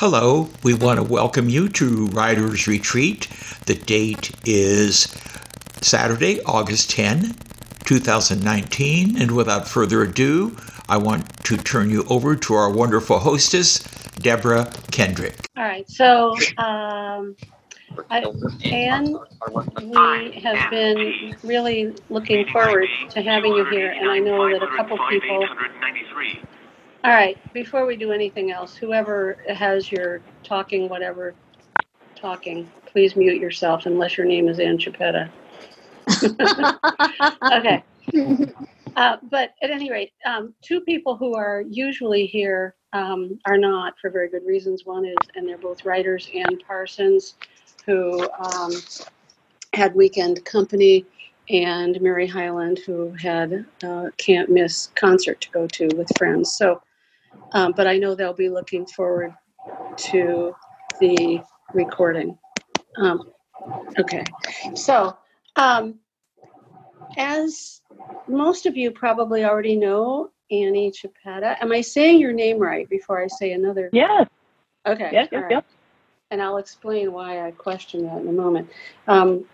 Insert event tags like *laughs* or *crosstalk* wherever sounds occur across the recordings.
Hello, we want to welcome you to Writers Retreat. The date is Saturday, August 10, 2019. And without further ado, I want to turn you over to our wonderful hostess, Deborah Kendrick. All right, so um, I, Anne, we have been really looking forward to having you here, and I know that a couple people. All right, before we do anything else, whoever has your talking, whatever, talking, please mute yourself unless your name is Ann Chapetta. *laughs* *laughs* okay. Uh, but at any rate, um, two people who are usually here um, are not for very good reasons. One is, and they're both writers, Ann Parsons, who um, had weekend company, and Mary Hiland, who had uh, can't miss concert to go to with friends. So, um, but I know they'll be looking forward to the recording. Um, okay, so um, as most of you probably already know, Annie Chapetta. Am I saying your name right before I say another? Yes. Okay. Yes, yes, right. yes. And I'll explain why I question that in a moment. Um,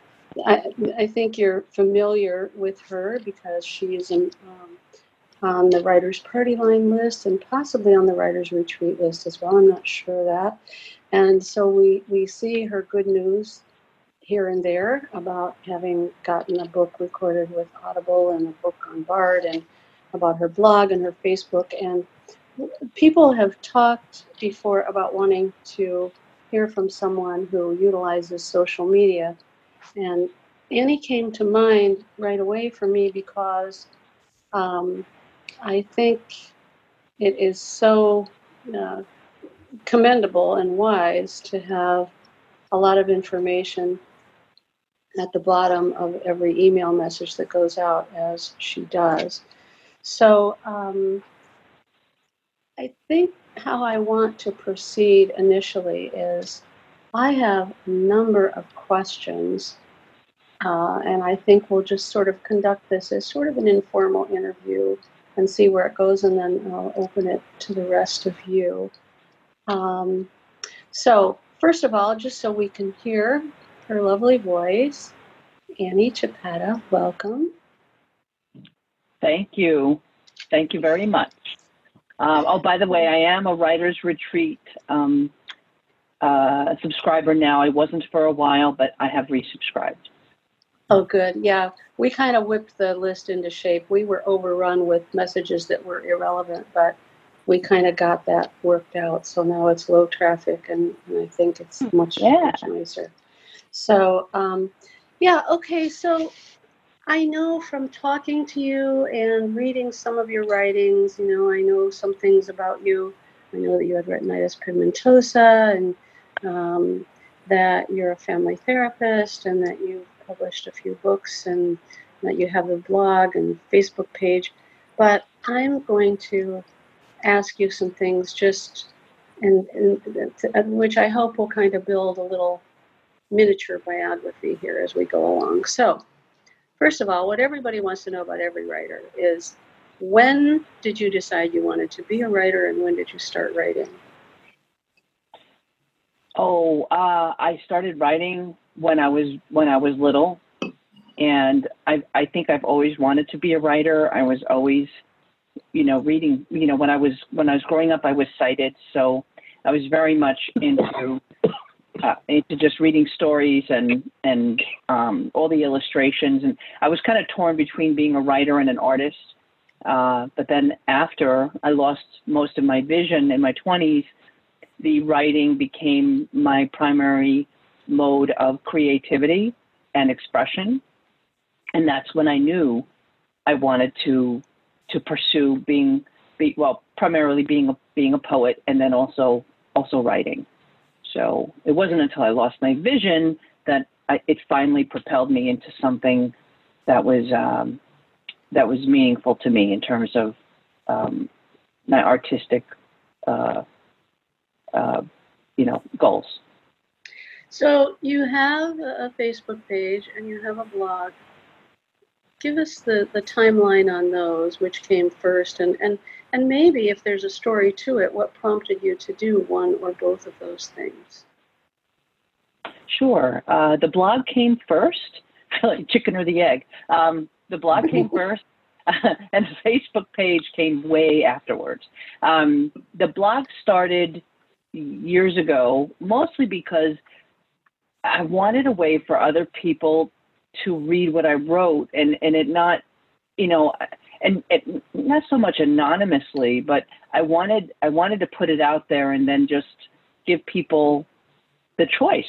I, I think you're familiar with her because she is in, um, on the Writers Party Line list and possibly on the Writers Retreat list as well. I'm not sure of that. And so we, we see her good news here and there about having gotten a book recorded with Audible and a book on Bard and about her blog and her Facebook. And people have talked before about wanting to hear from someone who utilizes social media. And Annie came to mind right away for me because um, I think it is so uh, commendable and wise to have a lot of information at the bottom of every email message that goes out, as she does. So um, I think how I want to proceed initially is I have a number of questions, uh, and I think we'll just sort of conduct this as sort of an informal interview and see where it goes, and then I'll open it to the rest of you. Um, so, first of all, just so we can hear her lovely voice, Annie Chapetta, welcome. Thank you. Thank you very much. Um, oh, by the way, I am a Writers Retreat um, uh, subscriber now. I wasn't for a while, but I have resubscribed. Oh, good. Yeah, we kind of whipped the list into shape. We were overrun with messages that were irrelevant, but we kind of got that worked out. So now it's low traffic, and, and I think it's much, Yeah. much nicer. So, um, yeah, okay. So I know from talking to you and reading some of your writings, you know, I know some things about you. I know that you had retinitis pigmentosa and um, that you're a family therapist and that you've published a few books and that you have a blog and Facebook page. But I'm going to ask you some things just and, and which I hope will kind of build a little miniature biography here as we go along. So, first of all, what everybody wants to know about every writer is when did you decide you wanted to be a writer and when did you start writing? Oh, uh, I started writing when I was when I was little, and I I think I've always wanted to be a writer. I was always, you know, reading. You know, when I was when I was growing up, I was sighted, so I was very much into uh, into just reading stories and and um, all the illustrations. And I was kind of torn between being a writer and an artist. Uh, but then after I lost most of my vision in my 20s, the writing became my primary mode of creativity and expression. And that's when I knew I wanted to to pursue being be, well primarily being a being a poet and then also also writing. So it wasn't until I lost my vision that I, it finally propelled me into something that was um, that was meaningful to me in terms of um, my artistic, uh, uh, you know, goals. So you have a Facebook page and you have a blog. Give us the, the timeline on those, which came first, and, and And maybe if there's a story to it, what prompted you to do one or both of those things? Sure. Uh, the blog came first, *laughs* like chicken or the egg. Um, the blog *laughs* came first, *laughs* and the Facebook page came way afterwards. Um, the blog started years ago, mostly because I wanted a way for other people to read what I wrote and, and it not, you know, and it, not so much anonymously, but I wanted I wanted to put it out there and then just give people the choice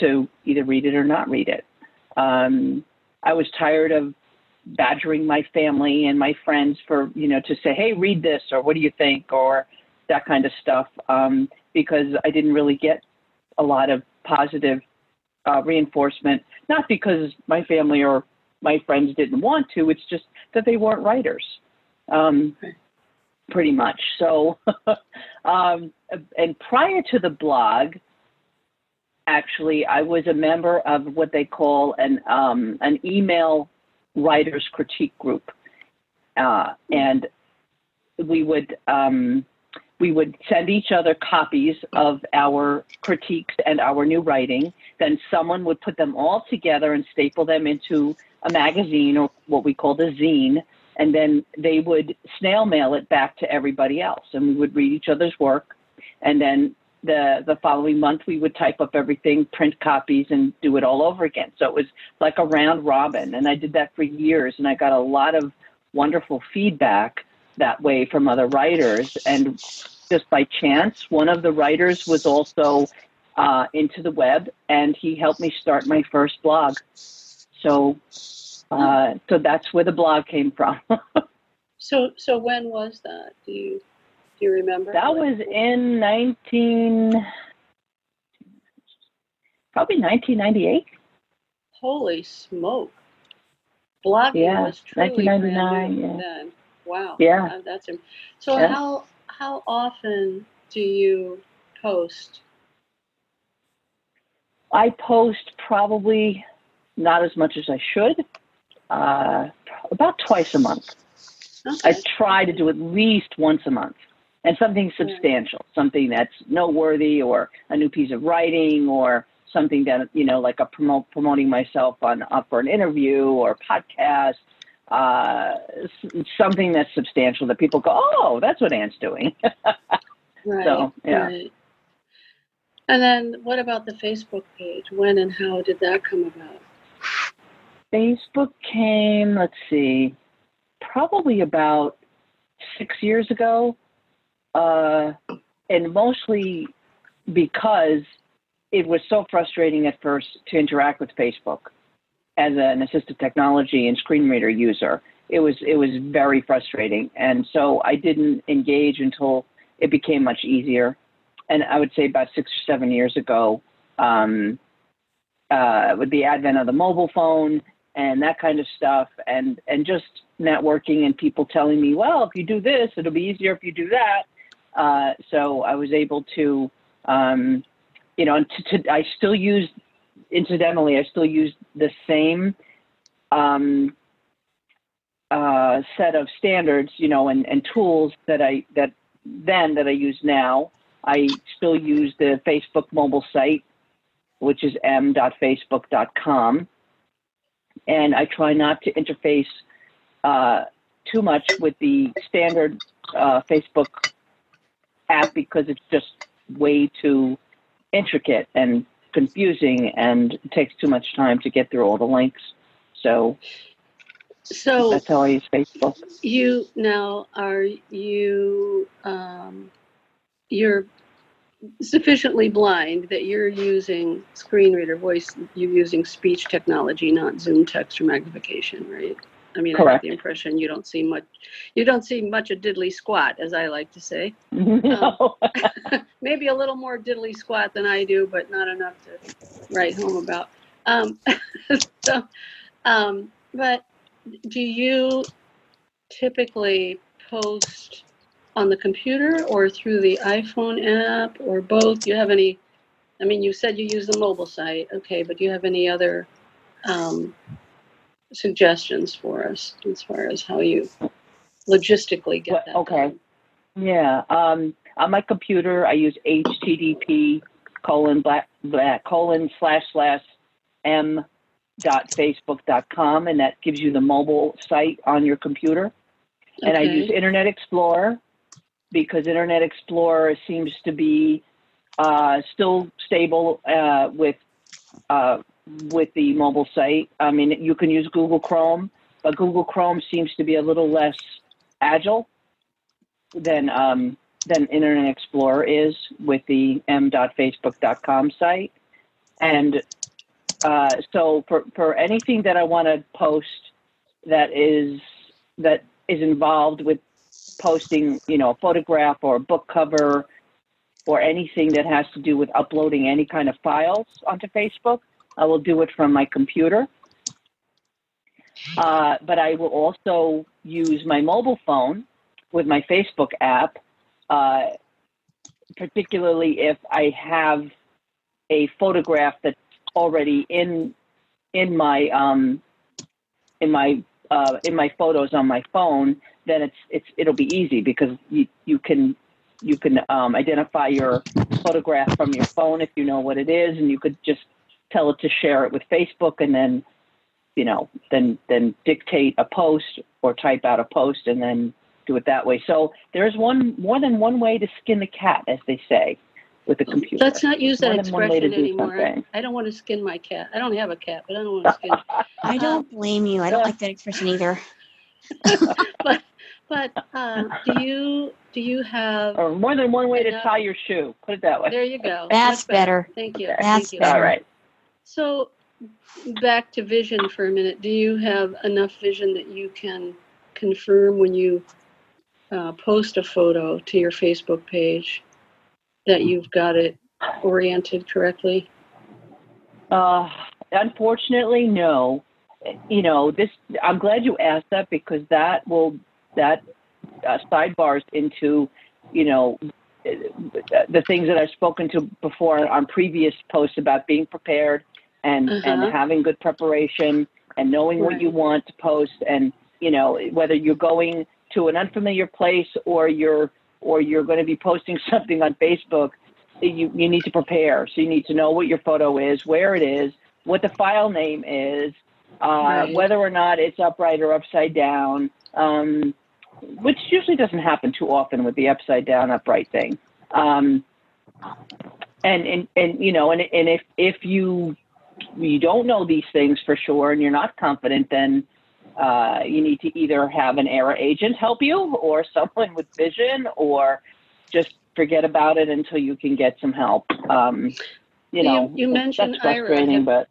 to either read it or not read it. Um, I was tired of badgering my family and my friends for you know to say, hey, read this or what do you think or that kind of stuff um, because I didn't really get a lot of positive uh, reinforcement. Not because my family or my friends didn't want to. It's just that they weren't writers, um, pretty much. So, *laughs* um, and prior to the blog, actually, I was a member of what they call an um, an email writers critique group, uh, and we would um, we would send each other copies of our critiques and our new writing. Then someone would put them all together and staple them into a magazine or what we call the zine. And then they would snail mail it back to everybody else. And we would read each other's work. And then the, the following month, we would type up everything, print copies, and do it all over again. So it was like a round robin. And I did that for years. And I got a lot of wonderful feedback that way from other writers. And just by chance, one of the writers was also uh, into the web, and he helped me start my first blog. So, uh, so that's where the blog came from. *laughs* so, so when was that? Do you do you remember? That was in nineteen, probably nineteen ninety eight. Holy smoke! Blogging yeah, was truly 1999, brand new yeah. then. Wow. Yeah. Uh, that's im- so. Yeah. How how often do you post? I post probably not as much as I should, uh, about twice a month. Okay. I try to do at least once a month. And something substantial, something that's noteworthy or a new piece of writing or something that, you know, like a promote, promoting myself on up for an interview or podcast, uh, something that's substantial that people go, oh, that's what Anne's doing. *laughs* Right. So, yeah. Right. And then what about the Facebook page? When and how did that come about? Facebook came, let's see, probably about six years ago. Uh, and mostly because it was so frustrating at first to interact with Facebook as an assistive technology and screen reader user. It was it was very frustrating, and so I didn't engage until it became much easier. And I would say about six or seven years ago, um, uh, with the advent of the mobile phone and that kind of stuff, and and just networking and people telling me, well, if you do this, it'll be easier if you do that. Uh, so I was able to, um, you know, to, to, I still use, incidentally, I still use the same um, uh, set of standards, you know, and, and tools that I that then that I use now. I still use the Facebook mobile site, which is m.facebook.com, and I try not to interface uh, too much with the standard uh, Facebook app because it's just way too intricate and confusing and it takes too much time to get through all the links. So So that's how I use Facebook. you now are you um, you're sufficiently blind that you're using screen reader voice. You're using speech technology, not Zoom text or magnification, right? I mean, I Correct. have the impression you don't see much. You don't see much of diddly squat, as I like to say. No. *laughs* *laughs* maybe a little more diddly squat than I do, but not enough to write home about. Um, *laughs* so, um, but do you typically post on the computer or through the iPhone app or both? Do you have any? I mean, you said you use the mobile site, okay, but do you have any other um, suggestions for us as far as how you logistically get Well, that okay. done? Yeah. Um, on my computer, I use HTTP colon black, black colon slash slash m dot facebook dot com, and that gives you the mobile site on your computer. And I use Internet Explorer because Internet Explorer seems to be uh, still stable uh, with uh, with the mobile site. I mean, you can use Google Chrome, but Google Chrome seems to be a little less agile than um, than Internet Explorer is with the m.facebook.com site. And uh, so for, for anything that I want to post that is that is involved with posting, you know, a photograph or a book cover or anything that has to do with uploading any kind of files onto Facebook, I will do it from my computer. Uh, but I will also use my mobile phone with my Facebook app, uh, particularly if I have a photograph that's already in in my um, in my uh, in my photos on my phone. Then it's it's it'll be easy because you you can you can um, identify your photograph from your phone if you know what it is, and you could just tell it to share it with Facebook, and then you know then then dictate a post or type out a post, and then do it that way. So there's one more than one way to skin the cat, as they say, with the computer. Let's not use that More than one way to expression anymore. something. I don't want to skin my cat. I don't have a cat, but I don't want to skin. *laughs* I don't blame you. I don't like that expression either. *laughs* but but uh, do you do you have? or more than one way to tie your shoe. Put it that way. There you go. That's Much better. Thank you. That's Thank you. better. All right. So back to vision for a minute. Do you have enough vision that you can confirm when you uh, post a photo to your Facebook page that you've got it oriented correctly? Uh, unfortunately, no. You know, this. I'm glad you asked that because that will that uh, sidebars into, you know, the things that I've spoken to before on previous posts about being prepared and Uh-huh. and having good preparation and knowing what you want to post and you know whether you're going to an unfamiliar place or you're or you're going to be posting *laughs* something on Facebook you, you need to prepare. So you need to know what your photo is, where it is, what the file name is, uh, Right. whether or not it's upright or upside down, um, which usually doesn't happen too often with the upside down upright thing. Um, and, and, and, you know, and, and if, if you, you don't know these things for sure and you're not confident, then uh, you need to either have an error agent help you or *laughs* someone with vision or just forget about it until you can get some help. Um, you You- know, you that's mentioned Aira. but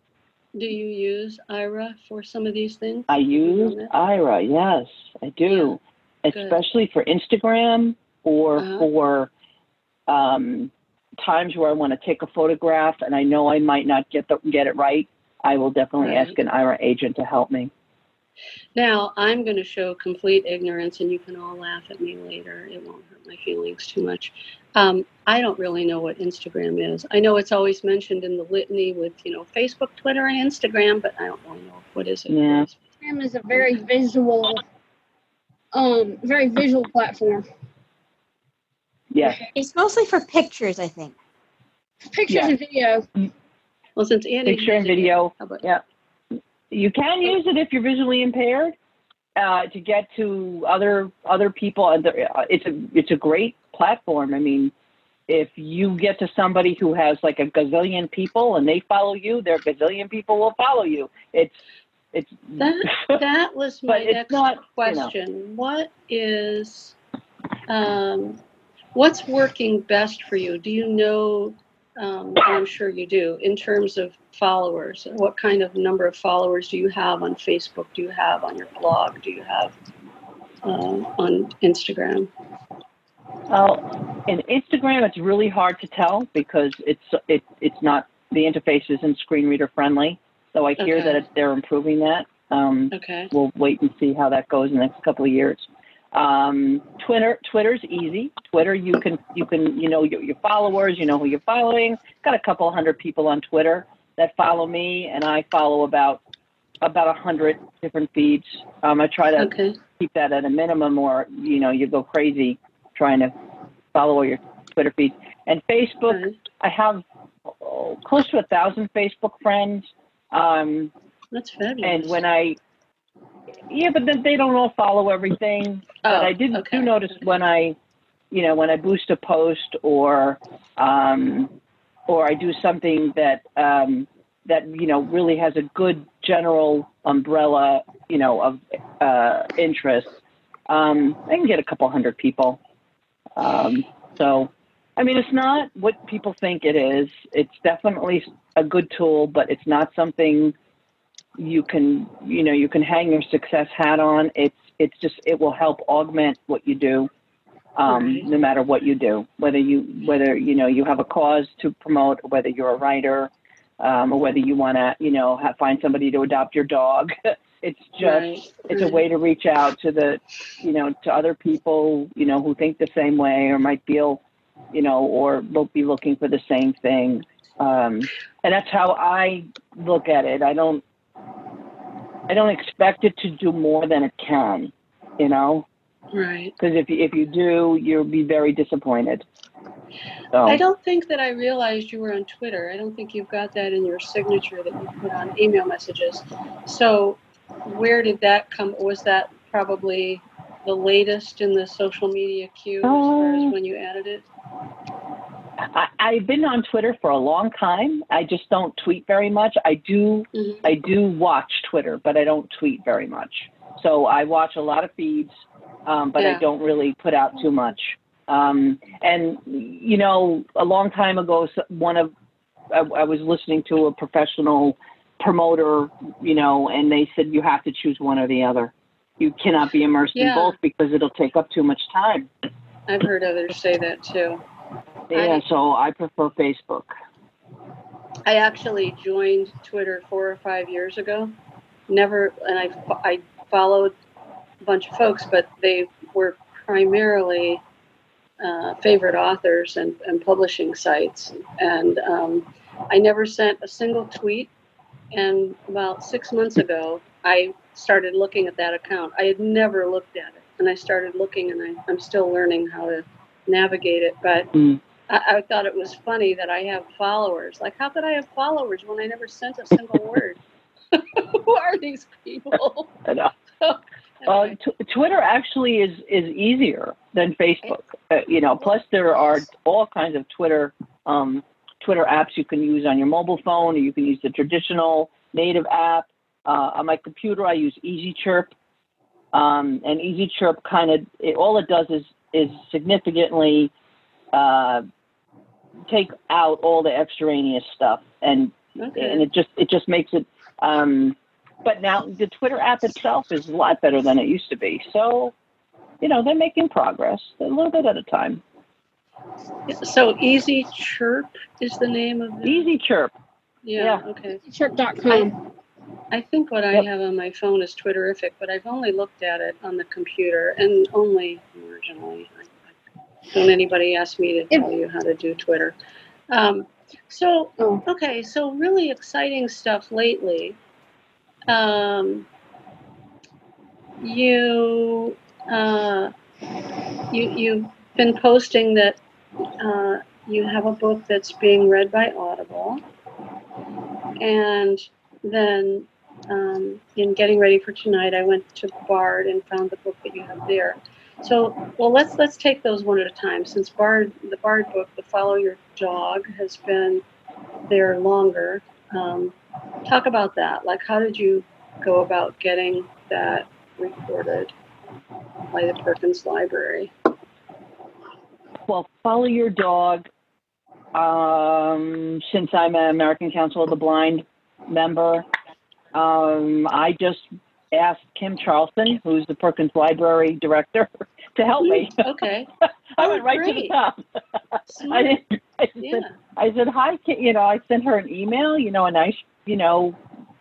Do you use Aira for some of these things? I use. Aira. Yes, I do, Good. especially for Instagram or Uh-huh. for um, times where I want to take a photograph and I know I might not get the, get it right. I will definitely Right. ask an Aira agent to help me. Now, I'm going to show complete ignorance, and you can all laugh at me later. It won't hurt my feelings too much. Um, I don't really know what Instagram is. I know it's always mentioned in the litany with, you know, Facebook, Twitter, and Instagram, but I don't really know what is it. Yeah. Instagram is a very visual, um, very visual platform. Yes. It's mostly for pictures, I think. Pictures Yeah. and video. Well, since Andy Picture and video. how about Yeah. You can use it if you're visually impaired uh, to get to other other people. And uh, It's a it's a great platform. I mean, if you get to somebody who has like a gazillion people and they follow you, their gazillion people will follow you. It's it's that? *laughs* That was my next not, you know. question. What is, um, what's working best for you? Do you know? Um, I'm sure you do. In terms of followers, what kind of number of followers do you have on Facebook? Do you have on your blog? Do you have uh, on Instagram? Oh, in Instagram, it's really hard to tell because it's it, it's not the interface isn't screen reader friendly. So I hear Okay. that they're improving that. Um, Okay. we'll wait and see how that goes in the next couple of years. Um, Twitter, Twitter's easy. Twitter, you can you can you know your, your followers, you know who you're following. Got a couple hundred people on Twitter that follow me, and I follow about about a hundred different feeds. Um, I try to Okay. keep that at a minimum, or you know you go crazy trying to follow all your Twitter feeds. And Facebook, Right. I have oh, close to a thousand Facebook friends. Um, That's fabulous. and when I, yeah, but then they don't all follow everything. but Oh, I did okay. do notice when I, you know, when I boost a post or, um, or I do something that um, that you know really has a good general umbrella, you know, of uh, interest, um, I can get a couple hundred people. Um, so, I mean, it's not what people think it is. It's definitely a good tool, but it's not something you can, you know, you can hang your success hat on. It's it's just it will help augment what you do, um, Right. no matter what you do. Whether you whether you know you have a cause to promote, or whether you're a writer, um, or whether you want to, you know, have, find somebody to adopt your dog. *laughs* it's just Right, it's a way to reach out to the you know to other people you know who think the same way or might feel you know or will be looking for the same thing um, and that's how i look at it i don't i don't expect it to do more than it can you know Right. because if you if you do you'll be very disappointed so I don't think that I realized you were on Twitter. I don't think you've got that in your signature that you put on email messages. So, where did that come? Was that probably the latest in the social media queue as far as um, when you added it? I, I've been on Twitter for a long time. I just don't tweet very much. I do Mhm. I do watch Twitter, but I don't tweet very much. So I watch a lot of feeds, um, but Yeah. I don't really put out too much. Um, and you know, a long time ago, one of I, I was listening to a professional promoter, you know, and they said you have to choose one or the other. You cannot be immersed in both because it'll take up too much time. I've heard others say that too. Yeah, so I prefer Facebook. I actually joined Twitter four or five years ago. Never, and I, I followed a bunch of folks, but they were primarily uh, favorite authors and, and publishing sites. And um, I never sent a single tweet. And about six months ago, I started looking at that account. I had never looked at it. And I started looking, and I, I'm still learning how to navigate it. But Mm. I, I thought it was funny that I have followers. Like, how could I have followers when I never sent a single *laughs* word? *laughs* Who are these people? *laughs* Well, t- Twitter actually is is easier than Facebook. Uh, you know, plus there are all kinds of Twitter um, Twitter apps you can use on your mobile phone, or you can use the traditional native app. Uh, on my computer, I use Easy Chirp, um, and Easy Chirp kind of all it does is is significantly uh, take out all the extraneous stuff, and and it just it just makes it um but now the twitter app itself is a lot better than it used to be so you know they're making progress a little bit at a time So Easy Chirp is the name of the. easy chirp Yeah. yeah. Okay. Chirp.com. I think what I have on my phone is Twitterrific, but I've only looked at it on the computer and only marginally. Don't anybody ask me to tell you how to do Twitter. Um, so, Oh. okay, so really exciting stuff lately. Um, you, uh, you, you've been posting that uh, you have a book that's being read by Audible. And then um, in getting ready for tonight, I went to Bard and found the book that you have there. So, well, let's let's take those one at a time. Since Bard, the Bard book, the Follow Your Dog, has been there longer. Um, talk about that. Like, how did you go about getting that recorded by the Perkins Library? well follow your dog um since i'm an american council of the blind member um i just asked kim Charlson who's the perkins library director *laughs* to help me Okay, *laughs* i Oh, went right to the top *laughs* i didn't i Yeah. said I said, hi, Ki-" you know, I sent her an email, you know, a nice, you know,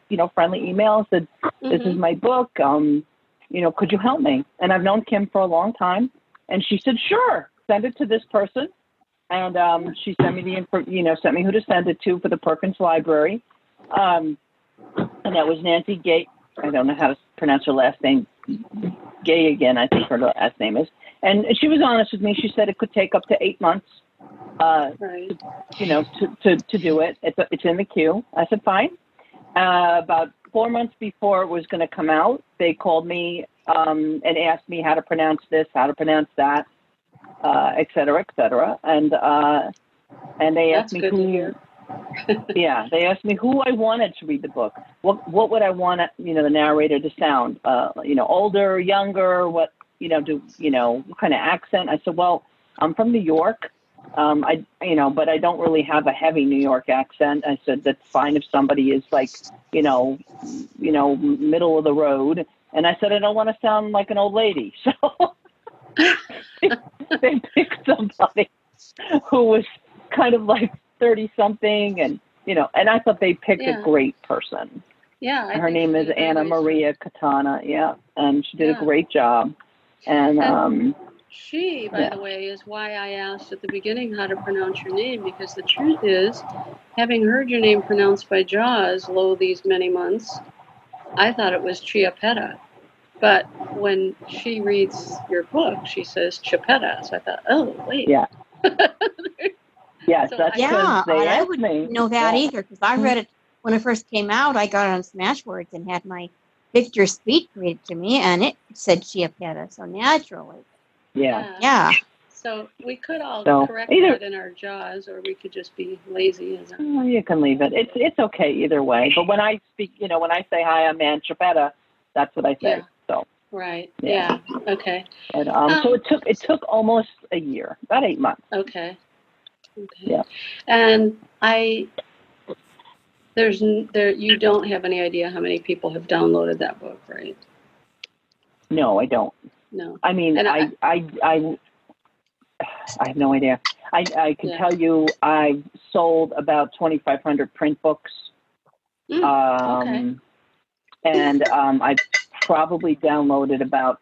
you know, friendly email. Said, this is Mhm. my book. Um, you know, could you help me? And I've known Kim for a long time. And she said, sure, send it to this person. And um, she sent me the info, you know, sent me who to send it to for the Perkins Library. Um, and that was Nancy Gay. I don't know how to pronounce her last name. Gay again, I think her last name is. and she was honest with me. She said it could take up to eight months, uh, Right. you know, to, to, to do it. It's, it's in the queue. I said, fine. Uh, about four months before it was going to come out, they called me um, and asked me how to pronounce this, how to pronounce that, uh, et cetera, et cetera. And, uh, and they That's asked me to who. Yeah, they asked me who I wanted to read the book. What what would I want, you know, the narrator to sound? Uh, you know, older, younger? What you know, do you know what kind of accent? I said, well, I'm from New York. Um, I you know, but I don't really have a heavy New York accent. I said that's fine if somebody is like, you know, you know, middle of the road. And I said I don't want to sound like an old lady, *laughs* so *laughs* they picked somebody who was kind of like 30 something and you know and i thought they picked Yeah. a great person Yeah. I her name is anna maria katana yeah and she did Yeah. a great job and And- um She, by Yeah. the way, is why I asked at the beginning how to pronounce your name because the truth is, having heard your name pronounced by Jaws lo these many months, I thought it was Chiapetta. But when she reads your book, she says Chiapetta. So I thought, oh, wait. Yeah. *laughs* *laughs* yes So that's Yeah, because they I asked would me know that yeah. either because I read it when it first came out. I got it on Smashwords and had my Victor Speed read to me, and it said Chiapetta. So naturally, yeah yeah. So we could all So, correct either- that in our Jaws, or we could just be lazy as a Oh, you can leave it it's it's okay either way but when i speak you know when i say hi i'm ann Chapetta, that's what i say Yeah. so Right. Yeah. Yeah. Okay. and, um, so Um, it took it took almost a year about eight months Okay. Okay. Yeah. And I, there's there you don't have any idea how many people have downloaded that book, right? no i don't No. I mean, I, I- I, I, I have no idea. I, I can tell you, I've sold about 2,500 print books. Mm, Um, and, um, I've probably downloaded about,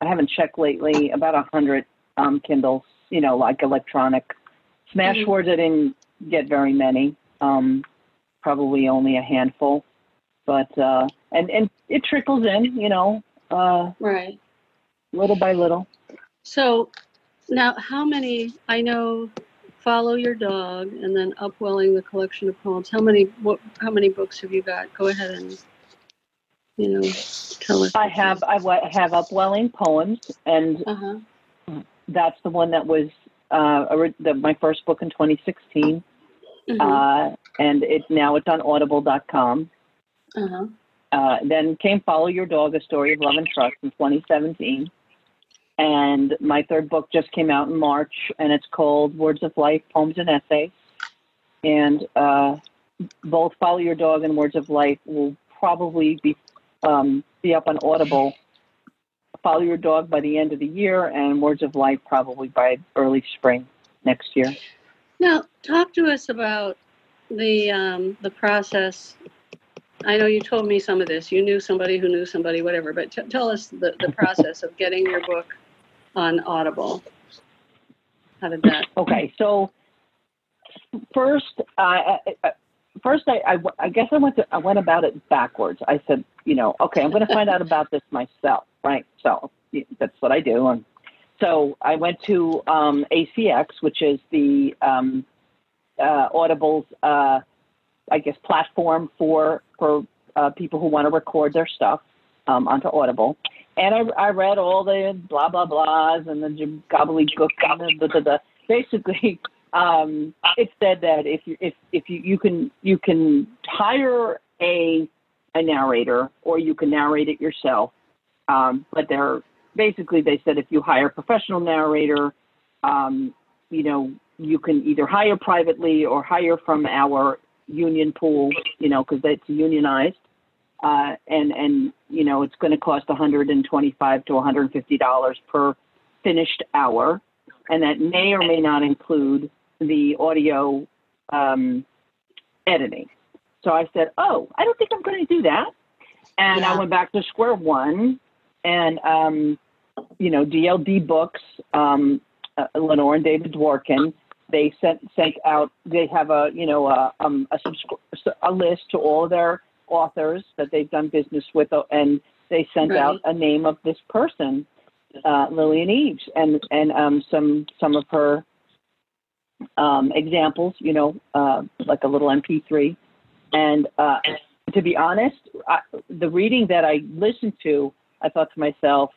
I haven't checked lately, about a hundred, um, Kindles, you know, like electronic. Smash. Words, I didn't get very many, um, probably only a handful. But, uh, and, and it trickles in, you know, uh, Right. little by little. So now, how many? I know. Follow your dog, and then upwelling the collection of poems. How many? What? How many books have you got? Go ahead and, you know, tell us. I have I have upwelling poems, and Uh huh. that's the one that was uh, the, my first book in 2016, Uh uh, and it now it's on Audible.com. huh. Uh, then came Follow Your Dog: A Story of Love and Trust in 2017, and my third book just came out in March, and it's called Words of Life: Poems and Essays. And uh, both Follow Your Dog and Words of Life will probably be um, be up on Audible. Follow Your Dog by the end of the year, and Words of Life probably by early spring next year. Now, talk to us about the um, the process. I know you told me some of this. You knew somebody who knew somebody, whatever. But t- tell us the, the process of getting your book on Audible. How did that? Okay, so first, I I- first I, I, I guess I went to, I went about it backwards. I said, you know, okay, I'm going to find out about this myself, right? So that's what I do. And so I went to um, ACX, which is the um, uh, Audible's, uh, I guess, platform for for uh, people who want to record their stuff um, onto Audible. And I, I read all the blah blah blahs and the gobbledygook and the, the, the, basically um, it said that if you if if you, you can you can hire a a narrator or you can narrate it yourself. Um, but they're basically they said if you hire a professional narrator, um, you know you can either hire privately or hire from our union pool, you know, because it's unionized. Uh, and and you know it's going to cost 125 to 150 dollars per finished hour, and that may or may not include the audio um, editing. So I said, oh, I don't think I'm going to do that, and I went back to square one, and um, you know DLD Books, um, uh, Lenore and David Dworkin, they sent sent out. They have a you know a um, a, subscri- a list to all of their authors that they've done business with, uh, and they sent Right. out a name of this person. uh, Lillian Eves and and um, some some of her um, examples. You know, uh, like a little MP3. And uh, to be honest, I, the reading that I listened to, I thought to myself,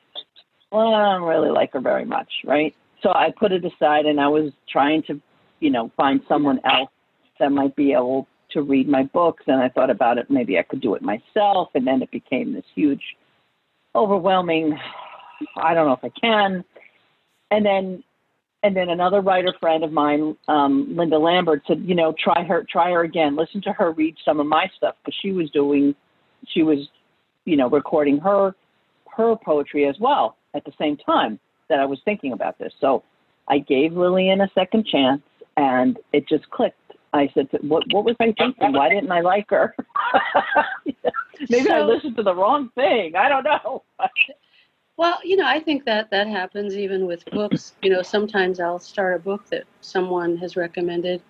well, I don't really like her very much, right? So I put it aside, and I was trying to, you know, find someone else that might be able to read my books. And I thought about it, maybe I could do it myself. And then it became this huge, overwhelming. I don't know if I can. And then and then another writer friend of mine, um, Linda Lambert, said, you know, try her, try her again. Listen to her read some of my stuff because she was doing, she was, you know, recording her her poetry as well at the same time that I was thinking about this. So I gave Lillian a second chance, and it just clicked. I said, "What what was I thinking? Why didn't I like her? *laughs* Maybe I listened to the wrong thing. I don't know." *laughs* Well, you know, I think that that happens even with books. You know, sometimes I'll start a book that someone has recommended,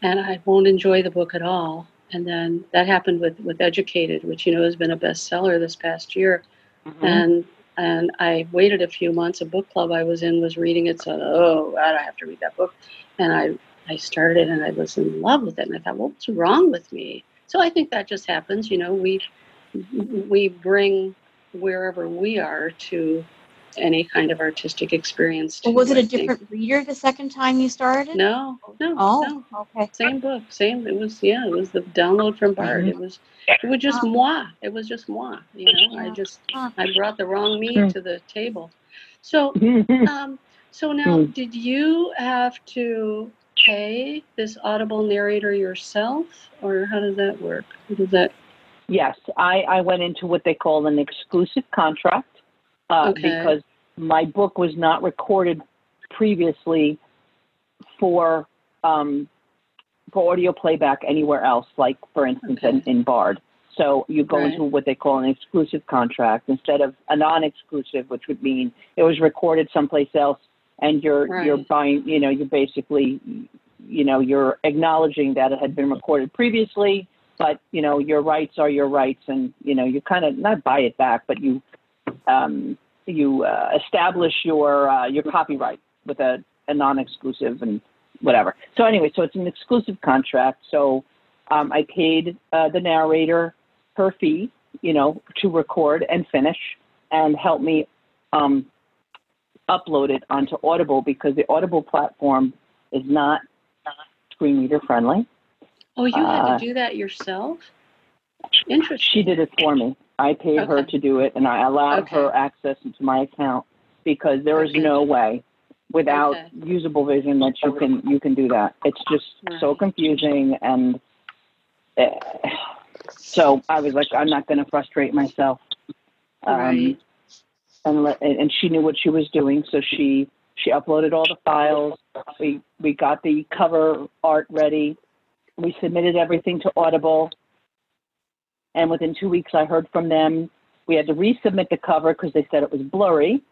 and I won't enjoy the book at all. And then that happened with with Educated, which you know has been a bestseller this past year. Mm-hmm. And and I waited a few months. A book club I was in was reading it, so oh, I don't have to read that book. And I I started and I was in love with it. And I thought, well, what's wrong with me? So I think that just happens. You know, we we bring wherever we are to any kind of artistic experience. Well, was it I a think. different reader the second time you started? No, no, Oh, no. okay. Same book, same. It was yeah. It was the download from Bard. It was it was just Oh. moi. It was just moi. You know, I just Huh. I brought the wrong me Hmm. to the table. So Mm-hmm. *laughs* um, so now, Hmm. did you have to pay this audible narrator yourself, or how does that work? How does that? Yes, I, I went into what they call an exclusive contract uh, Okay. because my book was not recorded previously for um, for audio playback anywhere else, like for instance in, Okay. in Bard. So you go Right. into what they call an exclusive contract instead of a non-exclusive, which would mean it was recorded someplace else, and you're you're buying. You know, you're basically, you know, you're acknowledging that it had been recorded previously, but you know your rights are your rights, and you know you kind of not buy it back, but you um, you uh, establish your uh, your copyright with a, a non-exclusive and whatever. So anyway, so it's an exclusive contract. So um, I paid uh, the narrator her fee, you know, to record and finish, and help me um, upload it onto Audible because the Audible platform is not screen reader friendly. Oh, you had Uh, to do that yourself. Interesting. She did it for me. I paid her to do it, and I allowed Okay. her access into my account because there is Okay. no way without Okay. usable vision that you can you can do that. It's just so confusing, and uh, so I was like, I'm not going to frustrate myself. Um, Right. And let, and and she knew what she was doing, so she she uploaded all the files. We we got the cover art ready. We submitted everything to Audible and within two weeks I heard from them. We had to resubmit the cover because they said it was blurry,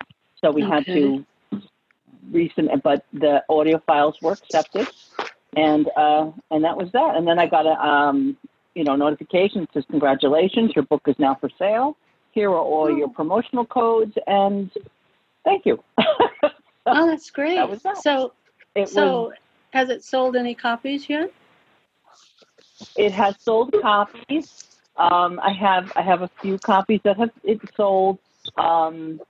so we had to resubmit. But the audio files were accepted, and uh, and that was that. And then I got a um, you know notification says congratulations, your book is now for sale. Here are all your promotional codes, and thank you. *laughs* Oh, that's great. That was that. So, it so was has it sold any copies yet? it has sold copies. Um, I have I have a few copies that have it sold. Um,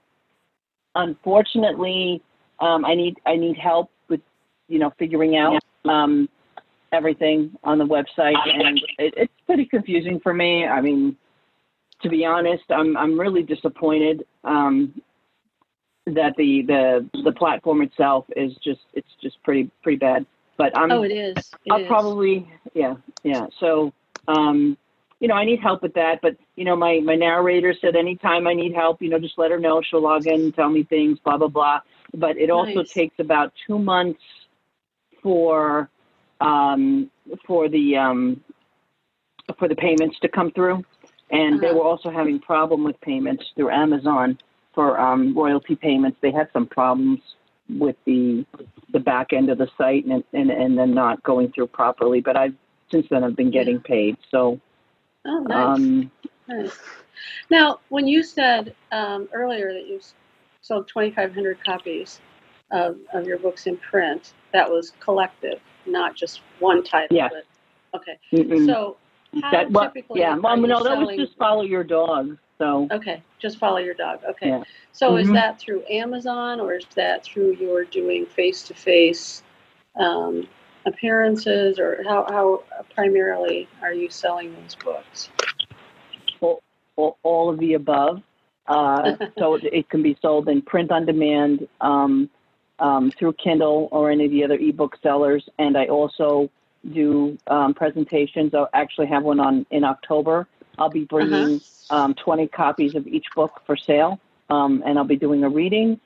unfortunately, um, I need I need help with you know figuring out um, everything on the website, and it, it's pretty confusing for me. I mean, to be honest, I'm I'm really disappointed um, that the the the platform itself is just it's just pretty pretty bad. But I'm oh, it is. It I'll is. probably, yeah, yeah. So, um, you know, I need help with that. But you know, my my narrator said anytime I need help, you know, just let her know. She'll log in, tell me things, blah blah blah. But it also takes about two months for um, for the um, for the payments to come through, and they Uh-huh. were also having problem with payments through Amazon for um, royalty payments. They had some problems with the the back end of the site and and and then not going through properly. But I've since then I've been getting paid. So Oh, nice. um, nice. Now, when you said um, earlier that you sold 2,500 copies of, of your books in print. That was collective, not just one title. Yes. But, okay. Mm-mm. So how That, well, typically yeah, well, no, that was just follow your dog, so. Okay, just follow your dog. Okay. Yeah. So is Mhm. that through Amazon or is that through your doing face-to-face um, appearances or how, how primarily are you selling those books? all, all of the above. Uh, *laughs* so it, can be sold in print on demand um, um, through Kindle or any of the other ebook sellers. And I also do um, presentations. I actually have one on in October. I'll be bringing um, 20 copies of each book for sale, um, and I'll be doing a reading.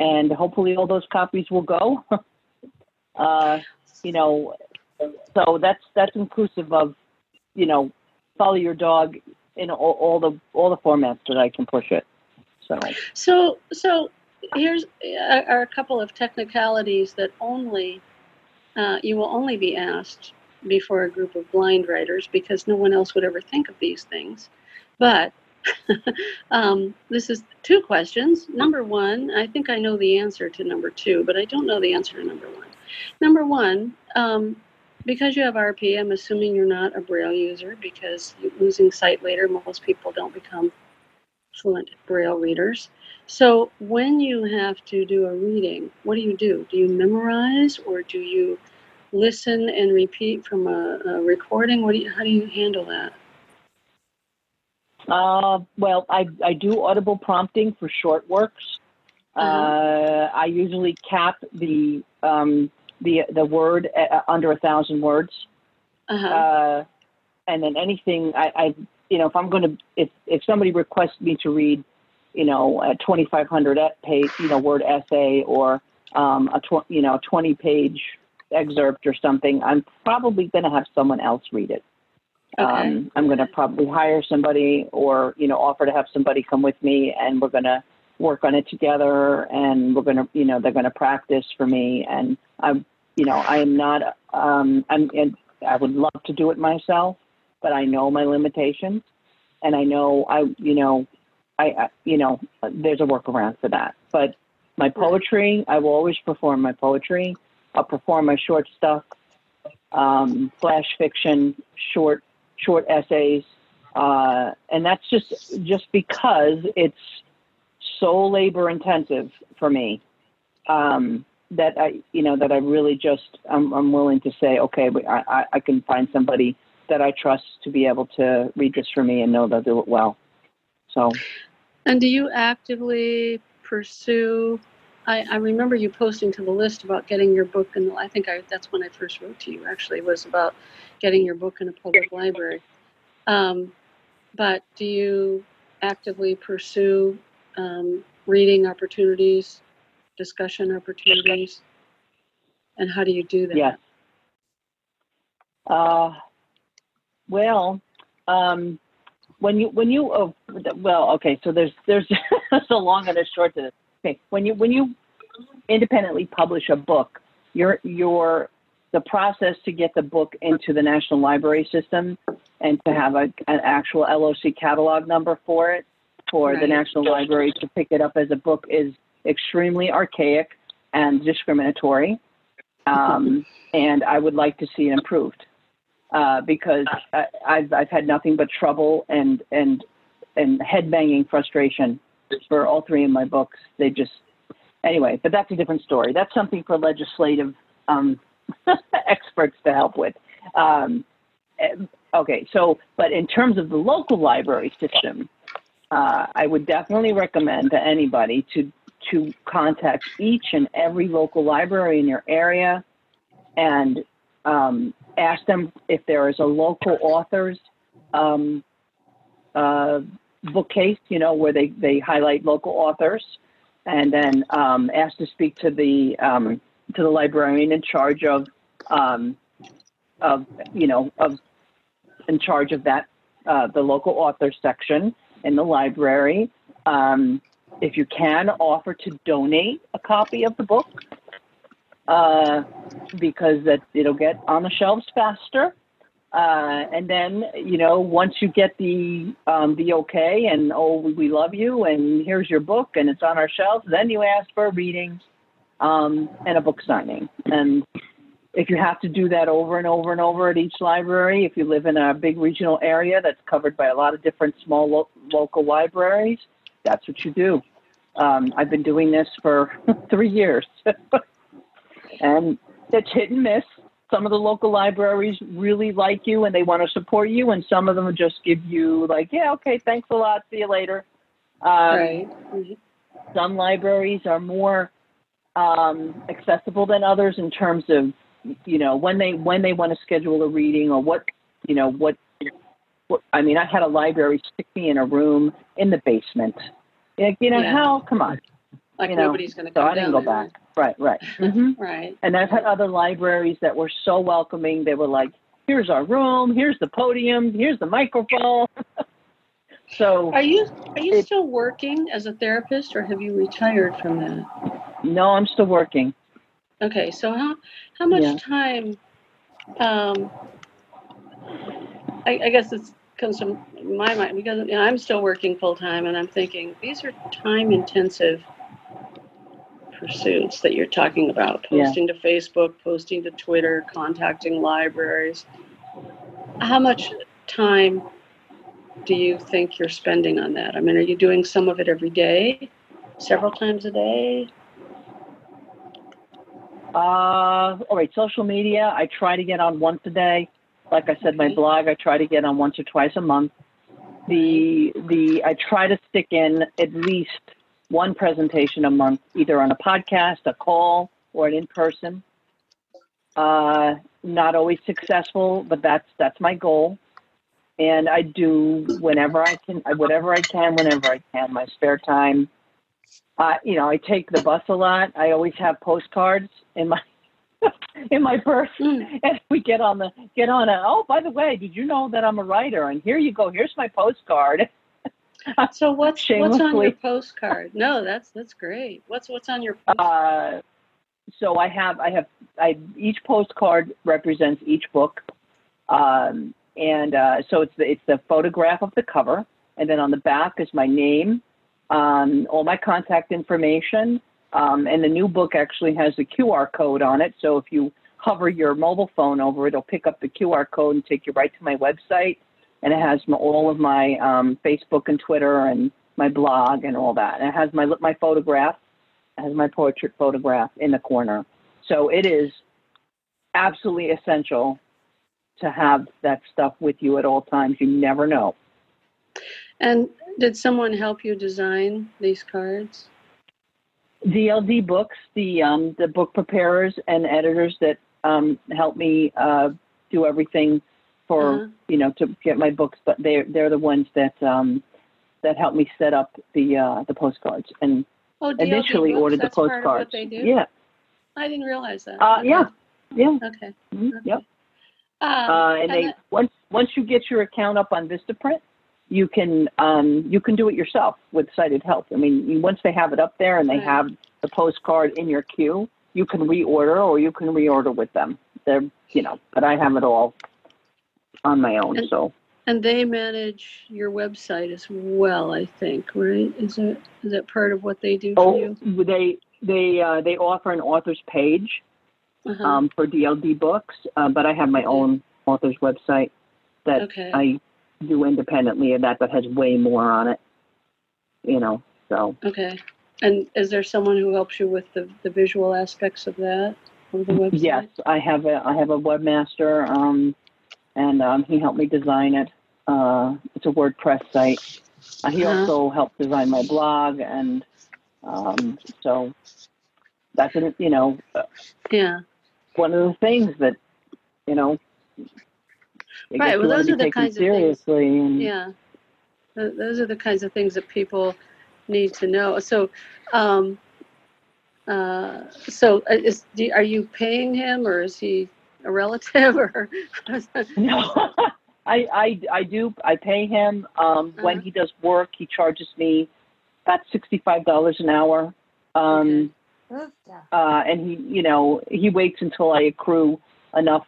And hopefully, all those copies will go. *laughs* uh, you know, so that's that's inclusive of, you know, follow your dog in all, all the all the formats that I can push it. So So, so here's uh, are a couple of technicalities that only uh, you will only be asked before a group of blind writers because no one else would ever think of these things. But *laughs* um, this is two questions. Number one, I think I know the answer to number two, but I don't know the answer to number one. Number one, um, because you have RP, I'm assuming you're not a Braille user because losing sight later, most people don't become fluent Braille readers. So when you have to do a reading, what do you do? Do you memorize or do you listen and repeat from a, a recording? What do you, how do you handle that? Uh, well, I, I do audible prompting for short works. Uh Uh-huh. I usually cap the um, the the word uh, under a thousand words, Uh-huh. uh, and then anything I, I you know if I'm going to if if somebody requests me to read, you know, a 2,500 e- page you know word essay or um, a tw- you know 20 page excerpt or something, I'm probably going to have someone else read it. Okay. Um, I'm going to probably hire somebody or, you know, offer to have somebody come with me and we're going to work on it together and we're going to, you know, they're going to practice for me. And I'm, you know, I am not, um, I'm, and I would love to do it myself, but I know my limitations and I know I, you know, I, I you know, there's a workaround for that. But my poetry, I will always perform my poetry. I'll perform my short stuff, um, flash fiction, short short essays, uh, and that's just just because it's so labor intensive for me um, that I you know that I really just I'm, I'm willing to say okay I, I- can find somebody that I trust to be able to read this for me and know they'll do it well. So And do you actively pursue? I, I remember you posting to the list about getting your book, and I think I, that's when I first wrote to you. Actually, was about getting your book in a public library. Um, but do you actively pursue um, reading opportunities, discussion opportunities, and how do you do that? Yes. Uh, well, um, when you when you oh, well okay so there's there's *laughs* there's a long and a short to this. Okay, when you when you independently publish a book, your your the process to get the book into the National Library System and to have a, an actual LOC catalog number for it for the Right. National Library to pick it up as a book is extremely archaic and discriminatory. Um, *laughs* and I would like to see it improved uh, because I, I've I've had nothing but trouble and and and head banging frustration for all three of my books. They just anyway, but that's a different story. That's something for legislative um, *laughs* experts to help with. Um, okay, so but in terms of the local library system, uh, I would definitely recommend to anybody to to contact each and every local library in your area and um, ask them if there is a local author's um, uh, bookcase, you know, where they, they highlight local authors, and then um, ask to speak to the um, to the librarian in charge of um, of you know of in charge of that uh, the local author section in the library. Um, if you can, offer to donate a copy of the book uh, because that it'll get on the shelves faster. Uh, and then, you know, once you get the um, the okay and oh, we- love you, and here's your book, and it's on our shelves, then you ask for a reading um, and a book signing. And if you have to do that over and over and over at each library, if you live in a big regional area that's covered by a lot of different small lo- local libraries, that's what you do. Um, I've been doing this for *laughs* three years, *laughs* and it's hit and miss. Some of the local libraries really like you and they want to support you, and some of them just give you like, yeah, okay, thanks a lot, see you later. Um, Right. Some libraries are more um, accessible than others in terms of you know when they when they want to schedule a reading or what you know what, what I mean I had a library stick me in a room in the basement. Like, you know Yeah. how come on. Like you nobody's going to so come I didn't go there. back right right. *laughs* Hmm Right. and I've had other libraries that were so welcoming. They were like here's our room. Here's the podium. Here's the microphone. *laughs* So Are you are you It- still working as a therapist, or have you retired from that? no I'm still working Okay, so how how much Yeah. time? Um, I, I guess this comes from my mind because you know, I'm still working full time, and I'm thinking these are time intensive pursuits that you're talking about: Yeah. posting to Facebook, posting to Twitter, contacting libraries. How much time do you think you're spending on that? I mean, are you doing some of it every day, several times a day? Uh, all right, social media, I try to get on once a day. Like I said, my blog, I try to get on once or twice a month. The the I try to stick in at least one presentation a month, either on a podcast, a call, or an in person. Uh, not always successful, but that's that's my goal. And I do whenever I can, whatever I can, whenever I can, my spare time. Uh, you know, I take the bus a lot. I always have postcards in my *laughs* in my purse, Mm. and we get on the get on a. Oh, by the way, did you know that I'm a writer? And here you go. Here's my postcard. So what's *laughs* what's on your postcard? No, that's that's great. What's what's on your post- Uh, so I have I have I each postcard represents each book, um, and uh, so it's the it's the photograph of the cover, and then on the back is my name, um, all my contact information, um, and the new book actually has a QR code on it. So if you hover your mobile phone over it, it'll pick up the QR code and take you right to my website, and it has my, all of my um, Facebook and Twitter and my blog and all that. And it has my my photograph has my portrait photograph in the corner. So it is absolutely essential to have that stuff with you at all times. You never know. And did someone help you design these cards? DLD Books, the um, the book preparers and editors that um, help me uh, do everything for Uh-huh. you know to get my books, but they're they're the ones that um, that help me set up the uh, the postcards and Oh, DLD initially Books, ordered the that's part of postcards. what they do? Yeah, I didn't realize that. uh, Okay. yeah, yeah. Okay. Mhm, okay. Yep. Um, Uh, and they then- once once you get your account up on VistaPrint, you can um, you can do it yourself with sighted help. I mean, once they have it up there and they Right. have the postcard in your queue, you can reorder or you can reorder with them. They're you know, but I have it all on my own. And- So and they manage your website as well, I think, right? Is it is that part of what they do for oh, you? they they uh, they offer an author's page Uh-huh. um, for DLD books, uh, but I have my own author's website that okay. I do independently of that but has way more on it. You know, so. okay. And is there someone who helps you with the, the visual aspects of that of the website? Yes, I have a I have a webmaster, um, and um, he helped me design it. Uh, it's a WordPress site. Uh, he Uh-huh. also helped design my blog, and um, so that's an, you know uh, Yeah. one of the things that you know. I Right, well, those are the taken kinds of things- And, Yeah. Those are the kinds of things that people need to know. So, um, uh, so uh, is, do, are you paying him or is he a relative *laughs* or? *laughs* No, I, I, I do. I pay him. Um, When Uh-huh. he does work, he charges me about sixty-five dollars an hour. Um, Okay. Uh, and he, you know, he waits until I accrue enough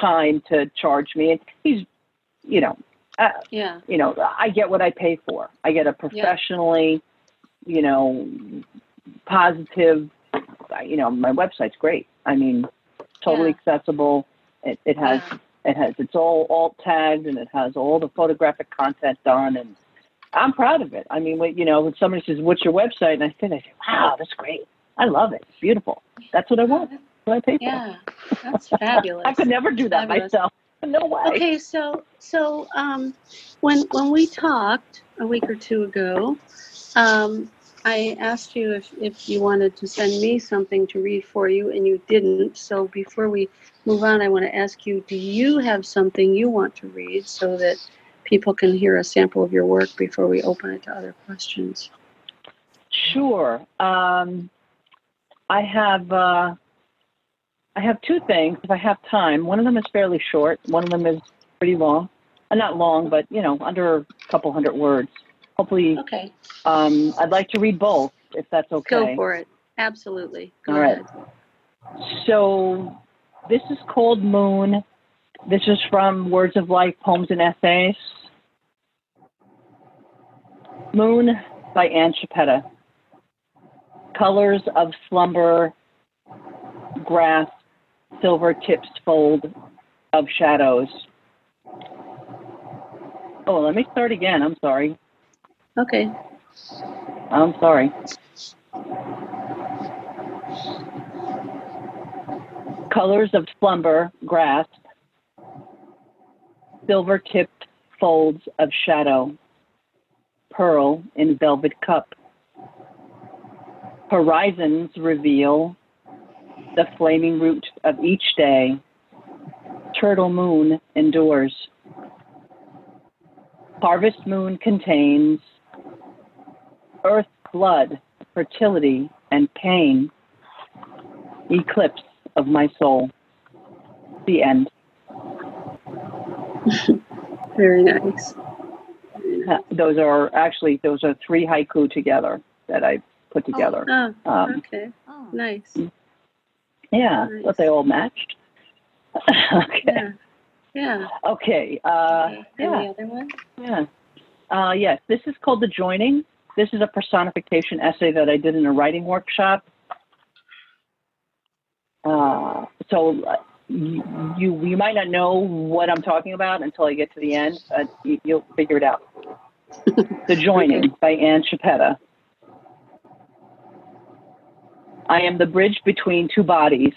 time to charge me. And he's, you know, uh, Yeah. you know, I get what I pay for. I get a professionally, you know, positive. uh, You know, my website's great. I mean, totally accessible. It, it has Yeah. it has it's all alt tagged and it has all the photographic content done and I'm proud of it. I mean, when, you know, when somebody says, "What's your website?" and I think, I say, "Wow, that's great. I love it. It's beautiful. That's what I want. I pay. Yeah. That's fabulous. *laughs* I could never do that Fabulous. myself. *laughs* No way. Okay, so so um, when when we talked a week or two ago, um, I asked you if, if you wanted to send me something to read for you, and you didn't. So before we move on, I want to ask you: Do you have something you want to read so that people can hear a sample of your work before we open it to other questions? Sure. Um, I have uh, I have two things. If I have time, one of them is fairly short. One of them is pretty long. Uh, not long, but you know, under a couple hundred words. Hopefully, Okay, um, I'd like to read both, if that's okay. go for it. Absolutely. Go All right. ahead. So, this is called Moon. This is from Words of Life, Poems and Essays. Moon by Ann Chiappetta. Colors of slumber, grass, silver tips fold of shadows. Oh, let me start again. I'm sorry. Okay. I'm sorry. Colors of slumber, grasp, silver tipped folds of shadow, pearl in velvet cup. Horizons reveal the flaming root of each day, turtle moon endures. Harvest moon contains earth blood, fertility, and pain. Eclipse of my soul. The end. Very *laughs* nice. Very nice. Uh, Those are actually those are three haiku together that I put together. Oh, Um, okay. Oh, Nice. Yeah, nice. but they all matched. *laughs* okay. Yeah. Yeah. Okay. Uh, Okay. yeah. Any other one? Yeah. Uh, yes, this is called The Joining. This is a personification essay that I did in a writing workshop. Uh, so uh, you, you you might not know what I'm talking about until I get to the end. But you, you'll figure it out. *laughs* the Joining Okay. by Ann Chiappetta. I am the bridge between two bodies,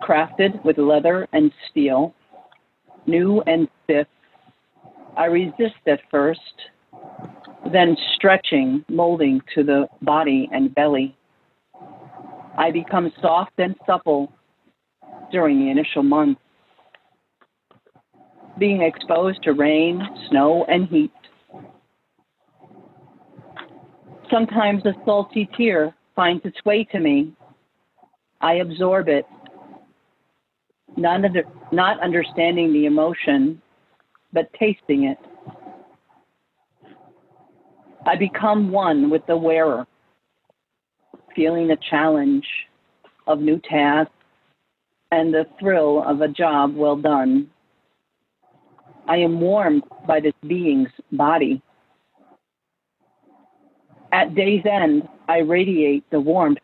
crafted with leather and steel, new and stiff. I resist at first, then stretching, molding to the body and belly. I become soft and supple during the initial months, being exposed to rain, snow, and heat. Sometimes a salty tear finds its way to me. I absorb it, not, under, not understanding the emotion, but tasting it. I become one with the wearer, feeling the challenge of new tasks and the thrill of a job well done. I am warmed by this being's body. At day's end, I radiate the warmth.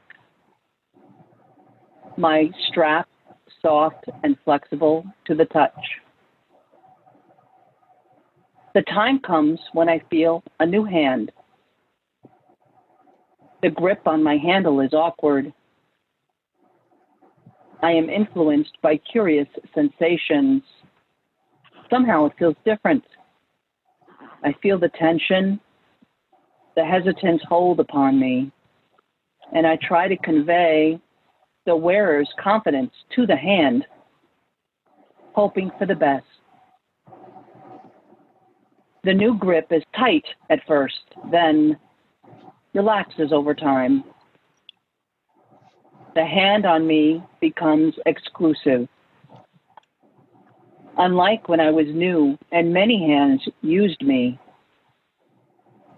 My strap soft and flexible to the touch. The time comes when I feel a new hand. The grip on my handle is awkward. I am influenced by curious sensations. Somehow it feels different. I feel the tension, the hesitant hold upon me, and I try to convey the wearer's confidence to the hand, hoping for the best. The new grip is tight at first, then relaxes over time. The hand on me becomes exclusive. Unlike when I was new and many hands used me,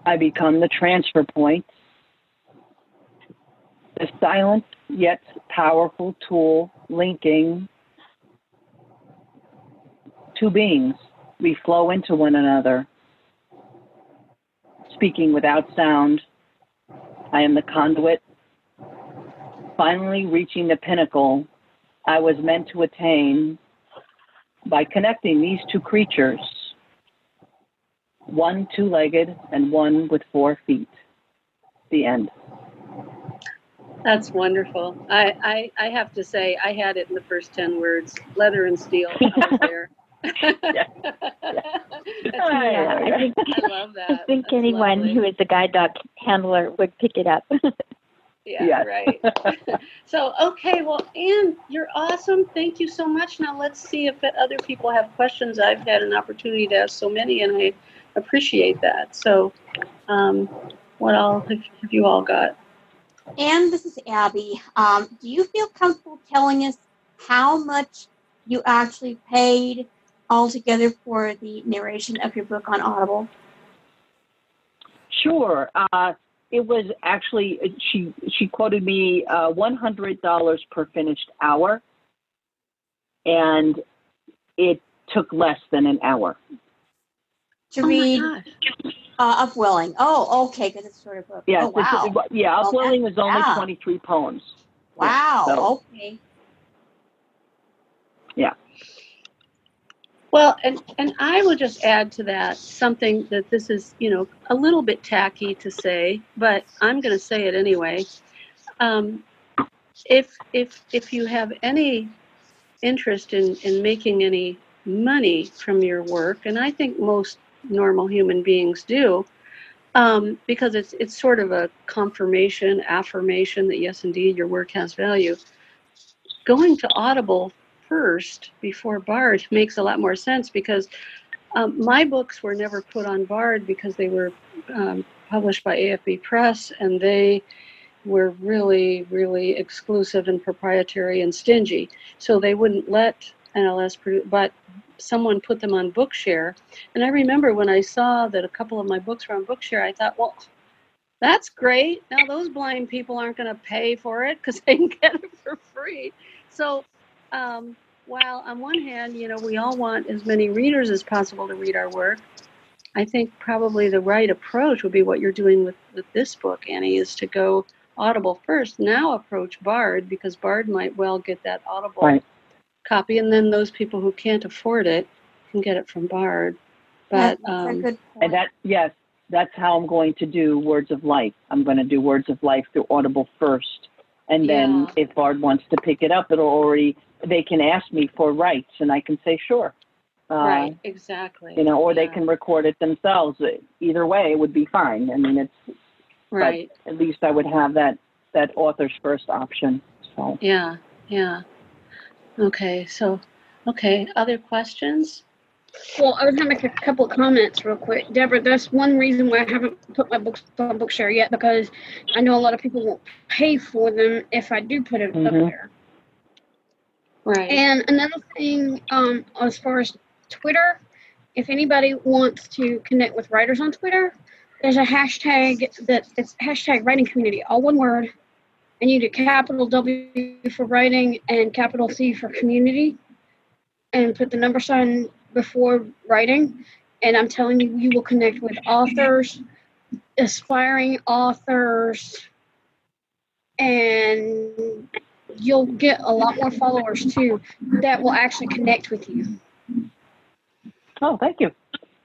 I become the transfer point, the silent yet powerful tool linking two beings. We flow into one another, speaking without sound. I am the conduit. Finally, reaching the pinnacle I was meant to attain by connecting these two creatures, one two legged and one with four feet. The end. That's wonderful. I, I, I have to say, I had it in the first 10 words leather and steel. *laughs* I was there. Yeah. *laughs* Yeah, I think, I love that. I think That's anyone lovely. who is a guide dog handler would pick it up. *laughs* Yeah, Yes. right. so, okay, well, Anne, you're awesome. Thank you so much. Now, let's see if other people have questions. I've had an opportunity to ask so many, and I appreciate that. So, um, what all have, have you all got? And this is Abby. Um, do you feel comfortable telling us how much you actually paid altogether for the narration of your book on Audible? Sure. Uh, it was actually she she quoted me uh, one hundred dollars per finished hour, and it took less than an hour. To Oh read uh, Upwelling. Oh, okay, because it's sort of a. Yeah, oh, wow. this is- yeah. Well, Upwelling was only yeah. twenty three poems. wow. So- Okay. Yeah. Well, and, and I will just add to that something that this is, you know, a little bit tacky to say, but I'm going to say it anyway. Um, if if if you have any interest in in making any money from your work, and I think most normal human beings do, um, because it's it's sort of a confirmation, affirmation that yes, indeed, your work has value. Going to Audible first before Bard makes a lot more sense because um, my books were never put on Bard because they were um, published by AFB Press and they were really, really exclusive and proprietary and stingy. So they wouldn't let NLS produce, but someone put them on Bookshare. And I remember when I saw that a couple of my books were on Bookshare, I thought, well, that's great. Now those blind people aren't going to pay for it because they can get it for free. So um, while on one hand, you know, we all want as many readers as possible to read our work, I think probably the right approach would be what you're doing with, with this book, Annie, is to go Audible first, now approach Bard because Bard might well get that Audible Right. Copy, and then those people who can't afford it can get it from Bard. But That's a um. And that yes, that's how I'm going to do Words of Life. I'm going to do Words of Life through Audible first, and then Yeah. if Bard wants to pick it up, it'll already they can ask me for rights, and I can say sure. Uh, right, exactly. You know, or they can record it themselves. Either way would be fine. I mean, it's right. at least I would have that that author's first option. So Yeah, yeah. Okay, so, okay, other questions? Well, I was gonna make a couple of comments real quick. Deborah, that's one reason why I haven't put my books on Bookshare yet because I know a lot of people won't pay for them if I do put it up Mhm. there. Right. And another thing, um, as far as Twitter, if anybody wants to connect with writers on Twitter, there's a hashtag that it's hashtag writing community, all one word. And you do capital W for writing and capital C for community and put the number sign before writing. And I'm telling you, you will connect with authors, aspiring authors, and you'll get a lot more followers too that will actually connect with you. oh, thank you.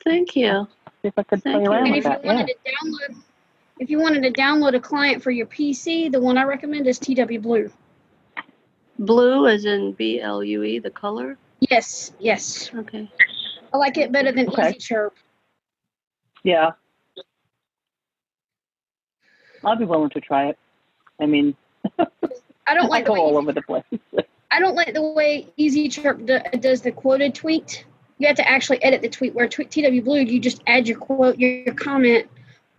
Thank you. See if I could Thank play you. around And with if you that. Yeah. to download, if you wanted to download a client for your PC, the one I recommend is TW Blue. Blue as in B L U E, the color? Yes, yes, Okay. I like it better than Okay. Easy Chirp. Yeah. I'll be willing to try it. I mean, *laughs* I don't like the go all way over the place. I don't like the way Easy Chirp do, does the quoted tweet. You have to actually edit the tweet. Where tweet TW Blue, you just add your quote, your, your comment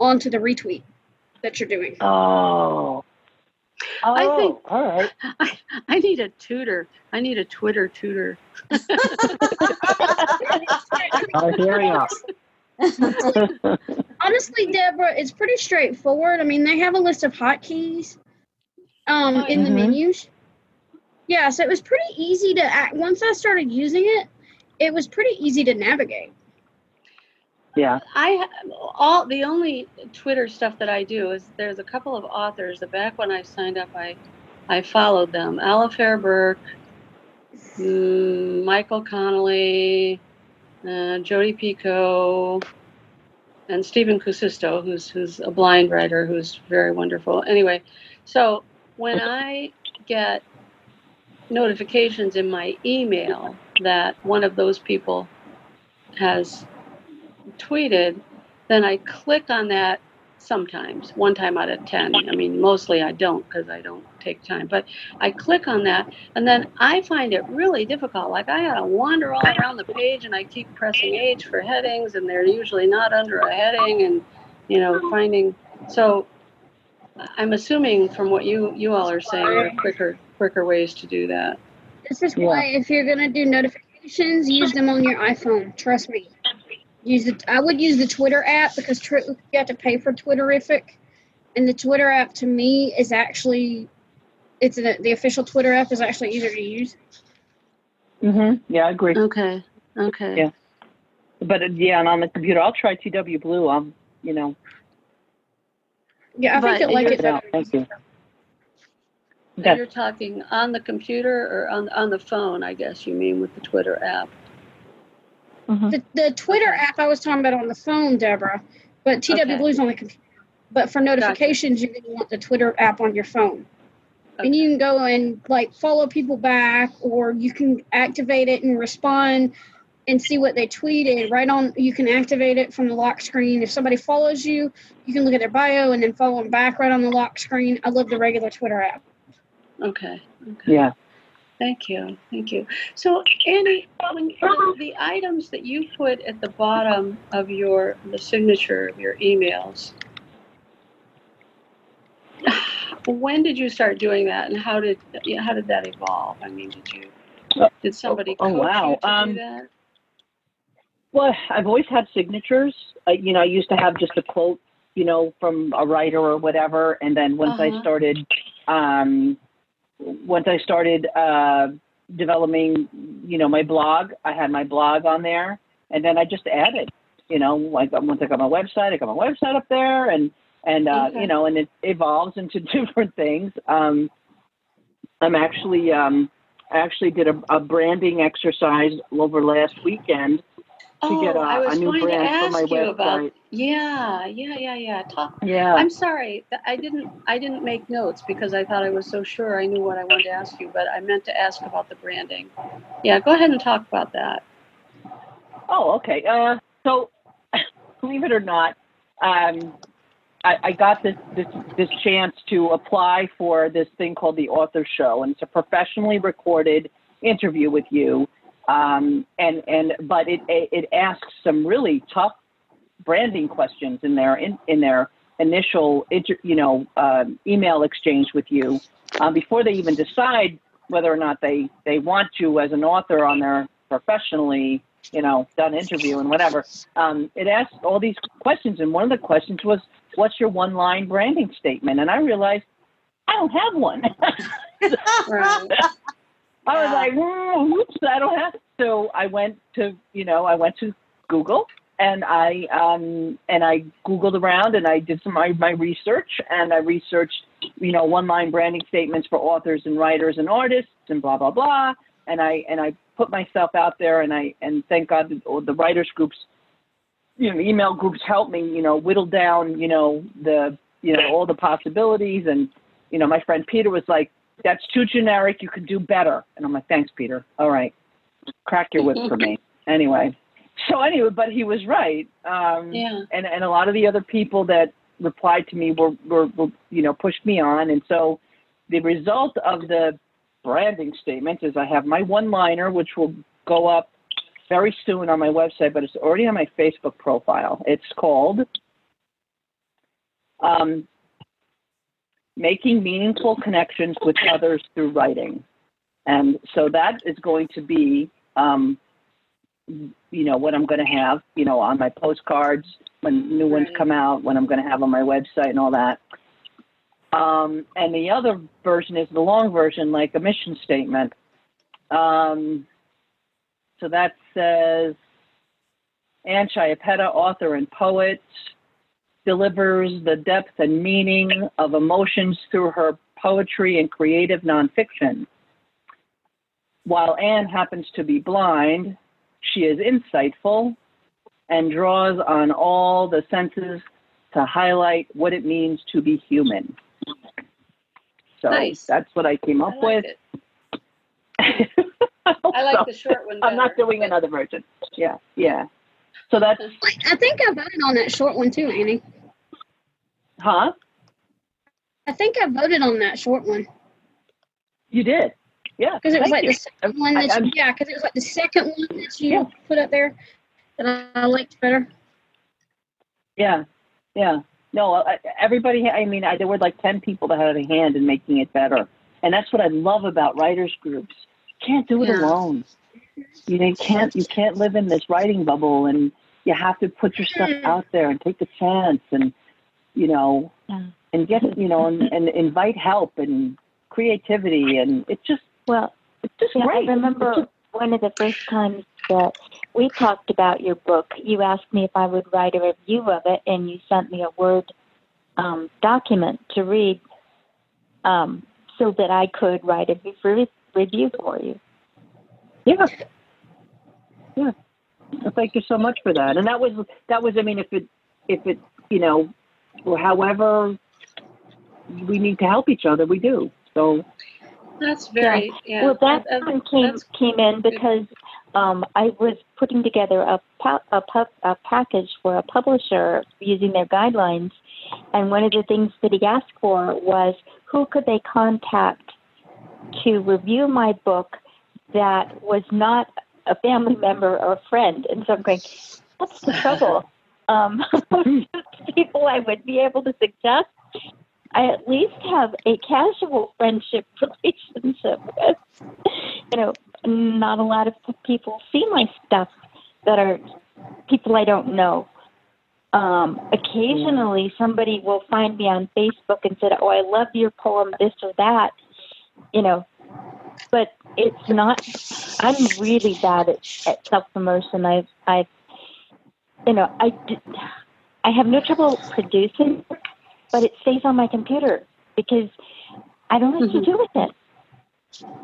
onto the retweet that you're doing. Oh. Oh, I think- all right. *laughs* I, I need a tutor. I need a Twitter tutor. I'm hearing up. Honestly, Deborah, it's pretty straightforward. I mean, they have a list of hotkeys um, Oh, in the Mhm. menus. Yeah, so it was pretty easy to act. Once I started using it, it was pretty easy to navigate. Yeah. I all the only Twitter stuff that I do is there's a couple of authors that back when I signed up, I I followed them. Alafair Burke, mm, Michael Connelly, uh, Jodi Picoult, and Stephen Kuusisto, who's who's a blind writer who's very wonderful. Anyway, so when I get notifications in my email that one of those people has tweeted, then I click on that sometimes, one time out of 10. I mean, mostly I don't because I don't take time, but I click on that and then I find it really difficult. Like I gotta wander all around the page and I keep pressing H for headings and they're usually not under a heading and, you know, finding, so I'm assuming from what you, you all are saying, there are quicker, quicker ways to do that. This is Yeah. why if you're gonna do notifications, use them on your iPhone. Trust me. Use it. I would use the Twitter app because tr- you have to pay for Twitterrific, and the Twitter app to me is actually, it's an, the official Twitter app is actually easier to use. hmm Yeah, I agree. Okay, okay. Yeah. But uh, yeah, and on the computer, I'll try TW Blue. Um, you know, Yeah, I But think it like you're- it yeah, better. thank you. And Okay. You're talking on the computer or on, on the phone, I guess you mean with the Twitter app. Mhm. The, the Twitter app I was talking about on the phone, Deborah, but TW Okay. Blue's on the computer. But for notifications, you're gonna want the Twitter app on your phone. And you can go and like follow people back, or you can activate it and respond and see what they tweeted right on. You can activate it from the lock screen. If somebody follows you, you can look at their bio and then follow them back right on the lock screen. I love the regular Twitter app. Okay, okay. Yeah. Thank you, thank you. So Annie, when, the, the items that you put at the bottom of your, the signature of your emails, when did you start doing that and how did, how did that evolve? I mean, did you, did somebody oh, coach wow. Um? Well, I've always had signatures. Uh, you know, I used to have just a quote, you know, from a writer or whatever, and then once Uh-huh. I started, um, once I started uh, developing, you know, my blog, I had my blog on there, and then I just added, you know, like once I got my website, I got my website up there, and and uh, Okay. you know, and it evolves into *laughs* different things. Um, I'm actually, um, I actually did a, a branding exercise over last weekend to get Oh, a- I was a new going to brand for my ask you about, yeah, yeah, yeah, yeah. Talk, Yeah. I'm sorry, I didn't, I didn't make notes because I thought I was so sure I knew what I wanted to ask you, but I meant to ask about the branding. Yeah, go ahead and talk about that. Oh, okay. Uh, so, *laughs* believe it or not, um, I, I got this, this this chance to apply for this thing called the Author Show, and it's a professionally recorded interview with you. Um, and and but it it asks some really tough branding questions in their in, in their initial you know uh, email exchange with you um, before they even decide whether or not they they want you as an author on their professionally you know done interview and whatever. Um, it asks all these questions, and one of the questions was, "What's your one line branding statement?" And I realized I don't have one. *laughs* I was like, mm, "Oops, I don't have." So I went to, you know, I went to Google and I um and I googled around and I did some my, my research and I researched, you know, one line branding statements for authors and writers and artists and blah blah blah. And I and I put myself out there and I and thank God the, the writers groups, you know, email groups helped me, you know, whittle down, you know, the you know all the possibilities and you know my friend Peter was like that's too generic. You can do better. And I'm like, thanks, Peter. All right. Crack your whip for me. *laughs* Anyway. So anyway, but he was right. Um, Yeah. and, and a lot of the other people that replied to me were, were, were, you know, pushed me on. And so the result of the branding statement is I have my one liner, which will go up very soon on my website, but it's already on my Facebook profile. It's called um, making meaningful connections with others through writing. And so that is going to be, um, you know, what I'm going to have, you know, on my postcards when new ones come out, when I'm going to have on my website and all that. Um, and the other version is the long version, like a mission statement. Um, So that says Ann Chiappetta, author and poet, delivers the depth and meaning of emotions through her poetry and creative nonfiction. While Anne happens to be blind, she is insightful and draws on all the senses to highlight what it means to be human. So Nice. that's what I came I up like with. *laughs* I like the short one I'm not doing but- another version. Yeah, yeah. So that's, I think I voted on that short one too, Annie. huh? I think I voted on that short one You did. Yeah. because it was like you. the second one that you, yeah, because it was like the second one that you Yeah. put up there that I, I liked better. Yeah, yeah. No, everybody. I mean, I, there were like ten people that had a hand in making it better, and that's what I love about writers groups. You can't do it Yeah. alone. You know, you can't. You can't live in this writing bubble, and you have to put your stuff Hmm. out there and take the chance, and you know, and get you know, and, and invite help and creativity, and it's just Well, it's just yeah, great. I remember one of the first times that we talked about your book. You asked me if I would write a review of it, and you sent me a Word um, document to read um, so that I could write a review for you. Yeah. Yeah. Well, thank you so much for that. And that was that was I mean if it if it you know however we need to help each other, we do. So That's very, yeah. well, that that- one came that's- came in because um, I was putting together a pa- a, pu- a package for a publisher using their guidelines, and one of the things that he asked for was who could they contact to review my book that was not a family member or a friend. And so I'm going, what's the trouble? *laughs* Um, *laughs* people I would be able to suggest. I at least have a casual friendship *laughs* relationship with. You know, not a lot of people see my stuff that are people I don't know. Um, occasionally, somebody will find me on Facebook and say, "Oh, I love your poem, this or that," you know. But it's not. I'm really bad at, at self promotion. I've, I've, you know, I, I have no trouble producing, but it stays on my computer because I don't know what to do with it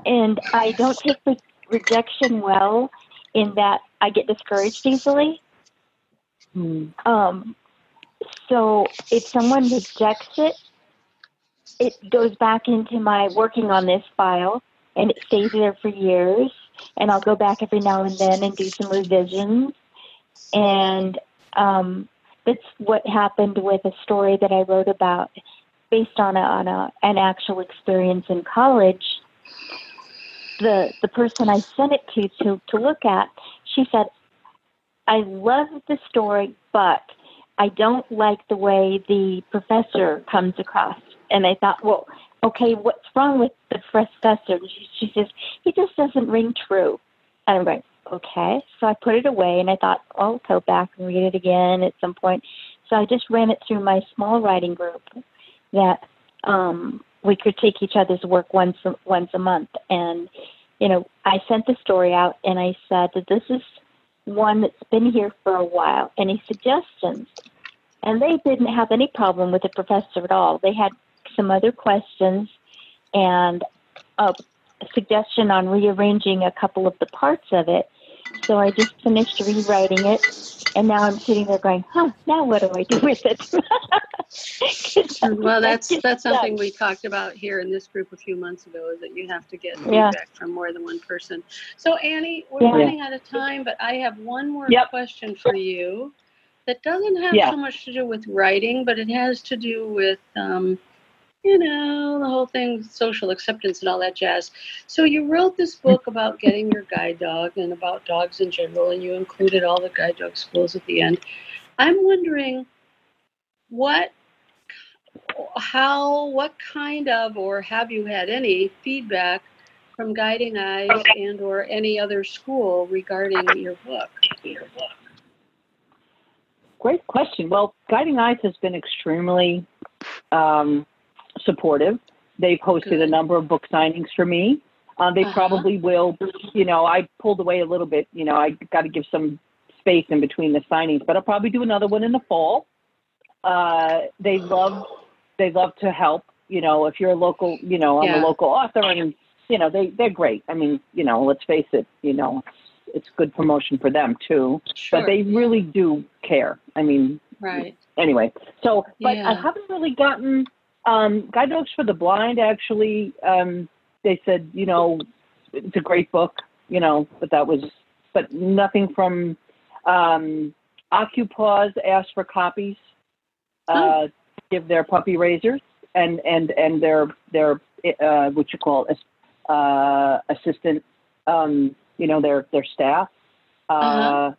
and I don't take re- rejection well in that I get discouraged easily. Um, so if someone rejects it, it goes back into my working on this file and it stays there for years. And I'll go back every now and then and do some revisions. And um, that's what happened with a story that I wrote about based on a, on a, an actual experience in college the the person I sent it to to to look at, she said, "I love the story, but I don't like the way the professor comes across." And I thought, well, okay, what's wrong with the professor? And She, she says he just doesn't ring true. And I'm going, okay. So I put it away, and I thought, I'll go back and read it again at some point. So I just ran it through my small writing group that um, we critique each other's work once a, once a month. And you know, I sent the story out and I said that this is one that's been here for a while. Any suggestions? And they didn't have any problem with the professor at all. They had some other questions and a suggestion on rearranging a couple of the parts of it. So I just finished rewriting it, and now I'm sitting there going, "Huh? Now what do I do with it?" Well, *laughs* that's, that's something we talked about here in this group a few months ago, is that you have to get Yeah. feedback from more than one person. So Annie, we're Yeah. running out of time, but I have one more Yep. question for you that doesn't have Yeah. so much to do with writing, but it has to do with, um, you know, the whole thing, social acceptance and all that jazz. So you wrote this book about getting your guide dog and about dogs in general, and you included all the guide dog schools at the end. I'm wondering what how what kind of or have you had any feedback from guiding eyes and or any other school regarding your book your book Great question. Well, Guiding Eyes has been extremely um, supportive. They've hosted a number of book signings for me. Uh, they Uh-huh. probably will. You know, I pulled away a little bit. You know, I got to give some space in between the signings, but I'll probably do another one in the fall. Uh, they love they love to help. You know, if you're a local, you know, I'm Yeah. a local author, and you know they they're great. I mean, you know, let's face it. You know, it's good promotion for them too. Sure. But they really do care. I mean, right. anyway, so but I haven't really gotten um, Guide Dogs for the Blind. Actually, um, they said you know it's a great book, you know, but that was but nothing from um, Occupause asked for copies. Uh, to give their puppy raisers and and and their their uh, what you call uh, assistant, um, you know, their their staff. Uh, Uh-huh.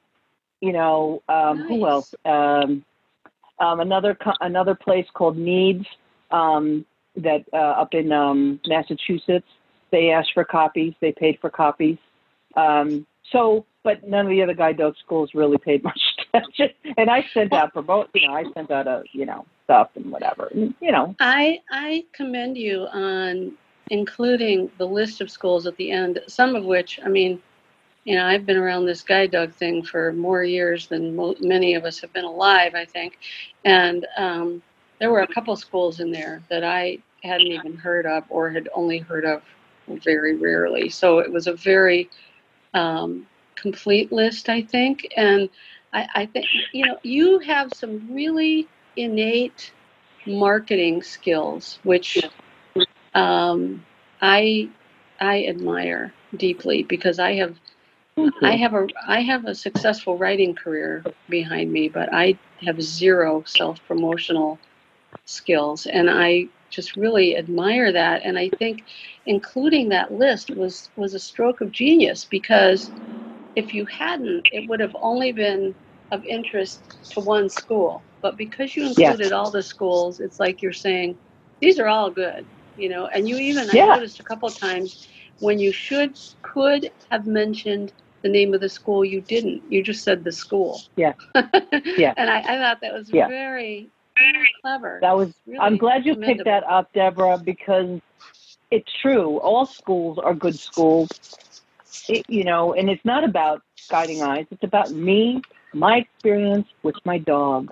You know, um, who else? Um, um, another another place called NEADS um, that uh, up in um, Massachusetts. They asked for copies. They paid for copies. Um, so, but none of the other guide dog schools really paid *laughs* much attention. And I sent out promote. You know, I sent out a you know stuff and whatever. And, you know, I I commend you on including the list of schools at the end. Some of which, I mean, you know, I've been around this guide dog thing for more years than mo- many of us have been alive. I think, and um, there were a couple schools in there that I hadn't even heard of or had only heard of very rarely. So it was a very um, complete list, I think. And I, I think, you know, you have some really innate marketing skills, which um, I I admire deeply because I have I have a I have a successful writing career behind me, but I have zero self promotional skills, and I just really admire that. And I think including that list was was a stroke of genius because if you hadn't, it would have only been of interest to one school. But because you Yeah. included all the schools, it's like you're saying these are all good, you know. And you even Yeah. I noticed a couple of times when you should could have mentioned the name of the school, you didn't. You just said the school. Yeah. *laughs* Yeah. and I, I thought that was Yeah. very clever. that was. Really I'm glad you picked that up, Deborah, because it's true. All schools are good schools. It, you know, and it's not about guiding eyes. It's about me, my experience with my dog.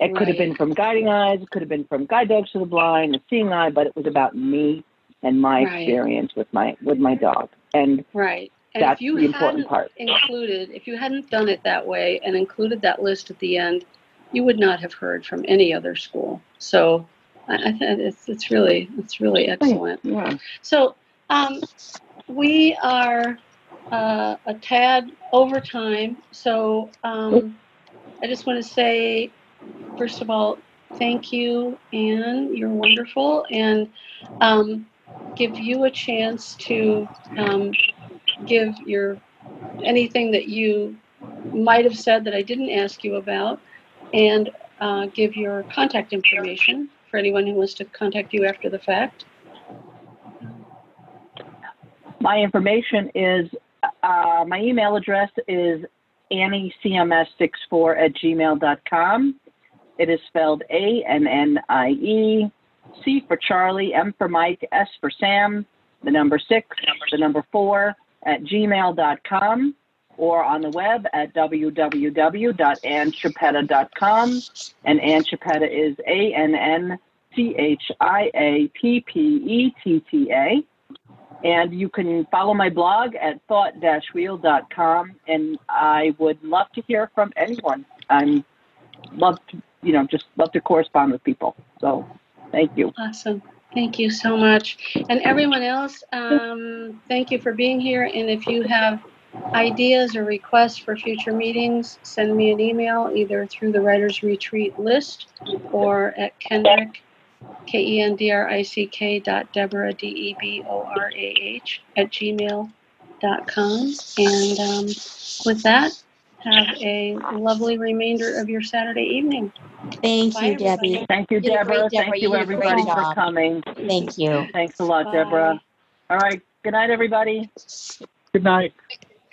It could have been from guiding eyes. It could have been from guide dogs to the blind, and seeing eye, but it was about me and my Right. experience with my with my dog, and Right. And that's if you the important part. included, if you hadn't done it that way and included that list at the end, you would not have heard from any other school. So I, I think it's, it's really, it's really excellent. Yeah. So um, we are uh, a tad over time. So um, I just want to say, first of all, thank you, Anne. You're wonderful, and um, give you a chance to um, give your anything that you might have said that I didn't ask you about, and uh, give your contact information for anyone who wants to contact you after the fact. My information is, uh, my email address is anniecms64 at gmail.com. It is spelled A N N I E, C for Charlie, M for Mike, S for Sam, the number six, the number four at gmail.com or on the web at www.annchiappetta.com. And Ann Chiappetta is A N N C H I A P P E T T A. And you can follow my blog at thought-wheel.com. And I would love to hear from anyone. I'm love to, you know, just love to correspond with people. So thank you. Awesome. Thank you so much. And everyone else, um, thank you for being here. And if you have ideas or requests for future meetings, send me an email either through the Writers Retreat list or at Kendrick, K E N D R I C K dot Deborah, D E B O R A H, at gmail dot com. And um, with that, have a lovely remainder of your Saturday evening. Thank Bye, you, everybody. Debbie. Thank you, You great, Deborah. Deborah. Thank You you, did a great everybody, for job. coming. Thank you. Thanks a lot, Deborah. All right. Good night, everybody. Good night.